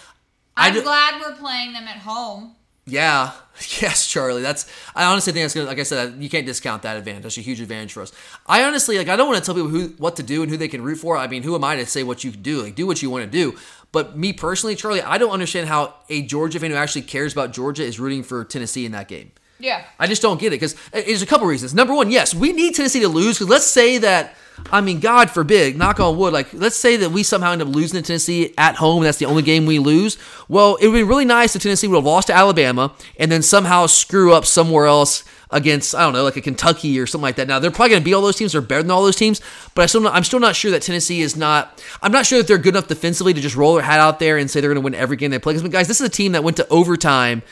I I'm do- glad we're playing them at home. Yeah. Yes, Charlie. That's. I honestly think that's gonna. Like I said, you can't discount that advantage. That's a huge advantage for us. I honestly like. I don't want to tell people who what to do and who they can root for. I mean, who am I to say what you can do? Like, do what you want to do. But me personally, Charlie, I don't understand how a Georgia fan who actually cares about Georgia is rooting for Tennessee in that game. Yeah. I just don't get it because uh, there's a couple reasons. Number one, yes, we need Tennessee to lose because let's say that, I mean, God forbid, knock on wood, like let's say that we somehow end up losing to Tennessee at home. That's the only game we lose. Well, it would be really nice if Tennessee would have lost to Alabama and then somehow screw up somewhere else against I don't know like a Kentucky or something like that. Now they're probably going to be all those teams. They're better than all those teams, but I still not, I'm still not sure that Tennessee is not. I'm not sure that they're good enough defensively to just roll their hat out there and say they're going to win every game they play. Because guys, this is a team that went to overtime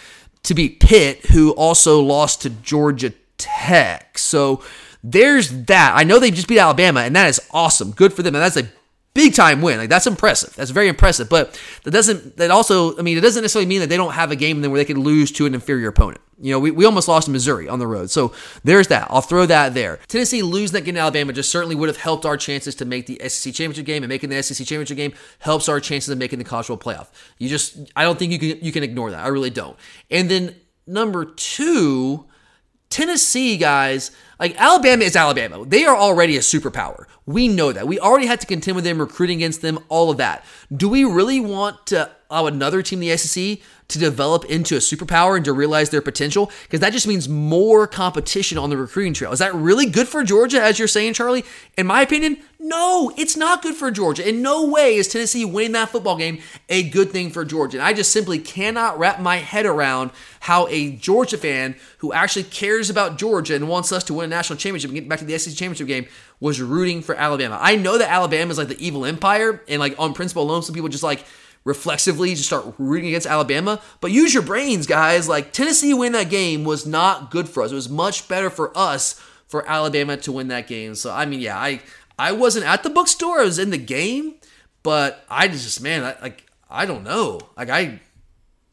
to beat Pitt, who also lost to Georgia Tech. So there's that. I know they just beat Alabama, and that is awesome. Good for them. And that's a big time win. Like that's impressive. That's very impressive. But that doesn't that also I mean it doesn't necessarily mean that they don't have a game then where they could lose to an inferior opponent. You know, we, we almost lost to Missouri on the road. So there's that. I'll throw that there. Tennessee losing that game to Alabama just certainly would have helped our chances to make the SEC championship game and making the SEC championship game helps our chances of making the college football playoff. You just I don't think you can you can ignore that. I really don't. And then number two, Tennessee guys, like Alabama is Alabama. They are already a superpower. We know that. We already had to contend with them, recruiting against them, all of that. Do we really want to allow another team in the SEC to develop into a superpower and to realize their potential? Because that just means more competition on the recruiting trail. Is that really good for Georgia, as you're saying, Charlie? In my opinion, no, it's not good for Georgia. In no way is Tennessee winning that football game a good thing for Georgia. And I just simply cannot wrap my head around how a Georgia fan who actually cares about Georgia and wants us to win a national championship and get back to the SEC championship game was rooting for Alabama. I know that Alabama is like the evil empire, and like on principle alone, some people just like reflexively just start rooting against Alabama. But use your brains, guys. Like Tennessee win that game was not good for us. It was much better for us for Alabama to win that game. So I mean, yeah, I I wasn't at the bookstore. I was in the game, but I just man, I, like I don't know. Like I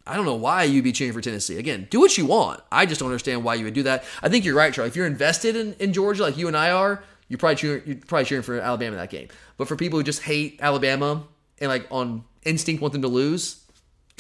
I don't know why you'd be cheering for Tennessee. Again, do what you want. I just don't understand why you would do that. I think you're right, Charlie. If you're invested in, in Georgia like you and I are, you're probably cheering, you're probably cheering for Alabama that game. But for people who just hate Alabama and like on instinct want them to lose,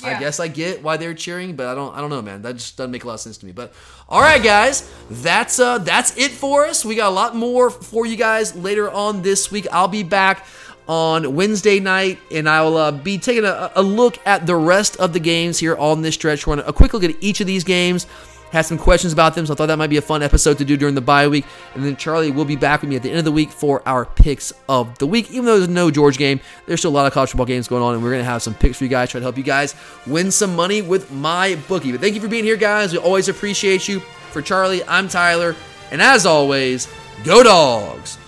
I guess I get why they're cheering, but I don't I don't know, man. That just doesn't make a lot of sense to me. But all right, guys, that's uh that's it for us. We got a lot more for you guys later on this week. I'll be back on Wednesday night, and I will uh, be taking a, a look at the rest of the games here on this stretch. Run a quick look at each of these games. Had some questions about them, so I thought that might be a fun episode to do during the bye week. And then Charlie will be back with me at the end of the week for our picks of the week. Even though there's no George game, there's still a lot of college football games going on, and we're gonna have some picks for you guys, try to help you guys win some money with my bookie. But thank you for being here, guys. We always appreciate you. For Charlie, I'm Tyler, and as always, go dogs.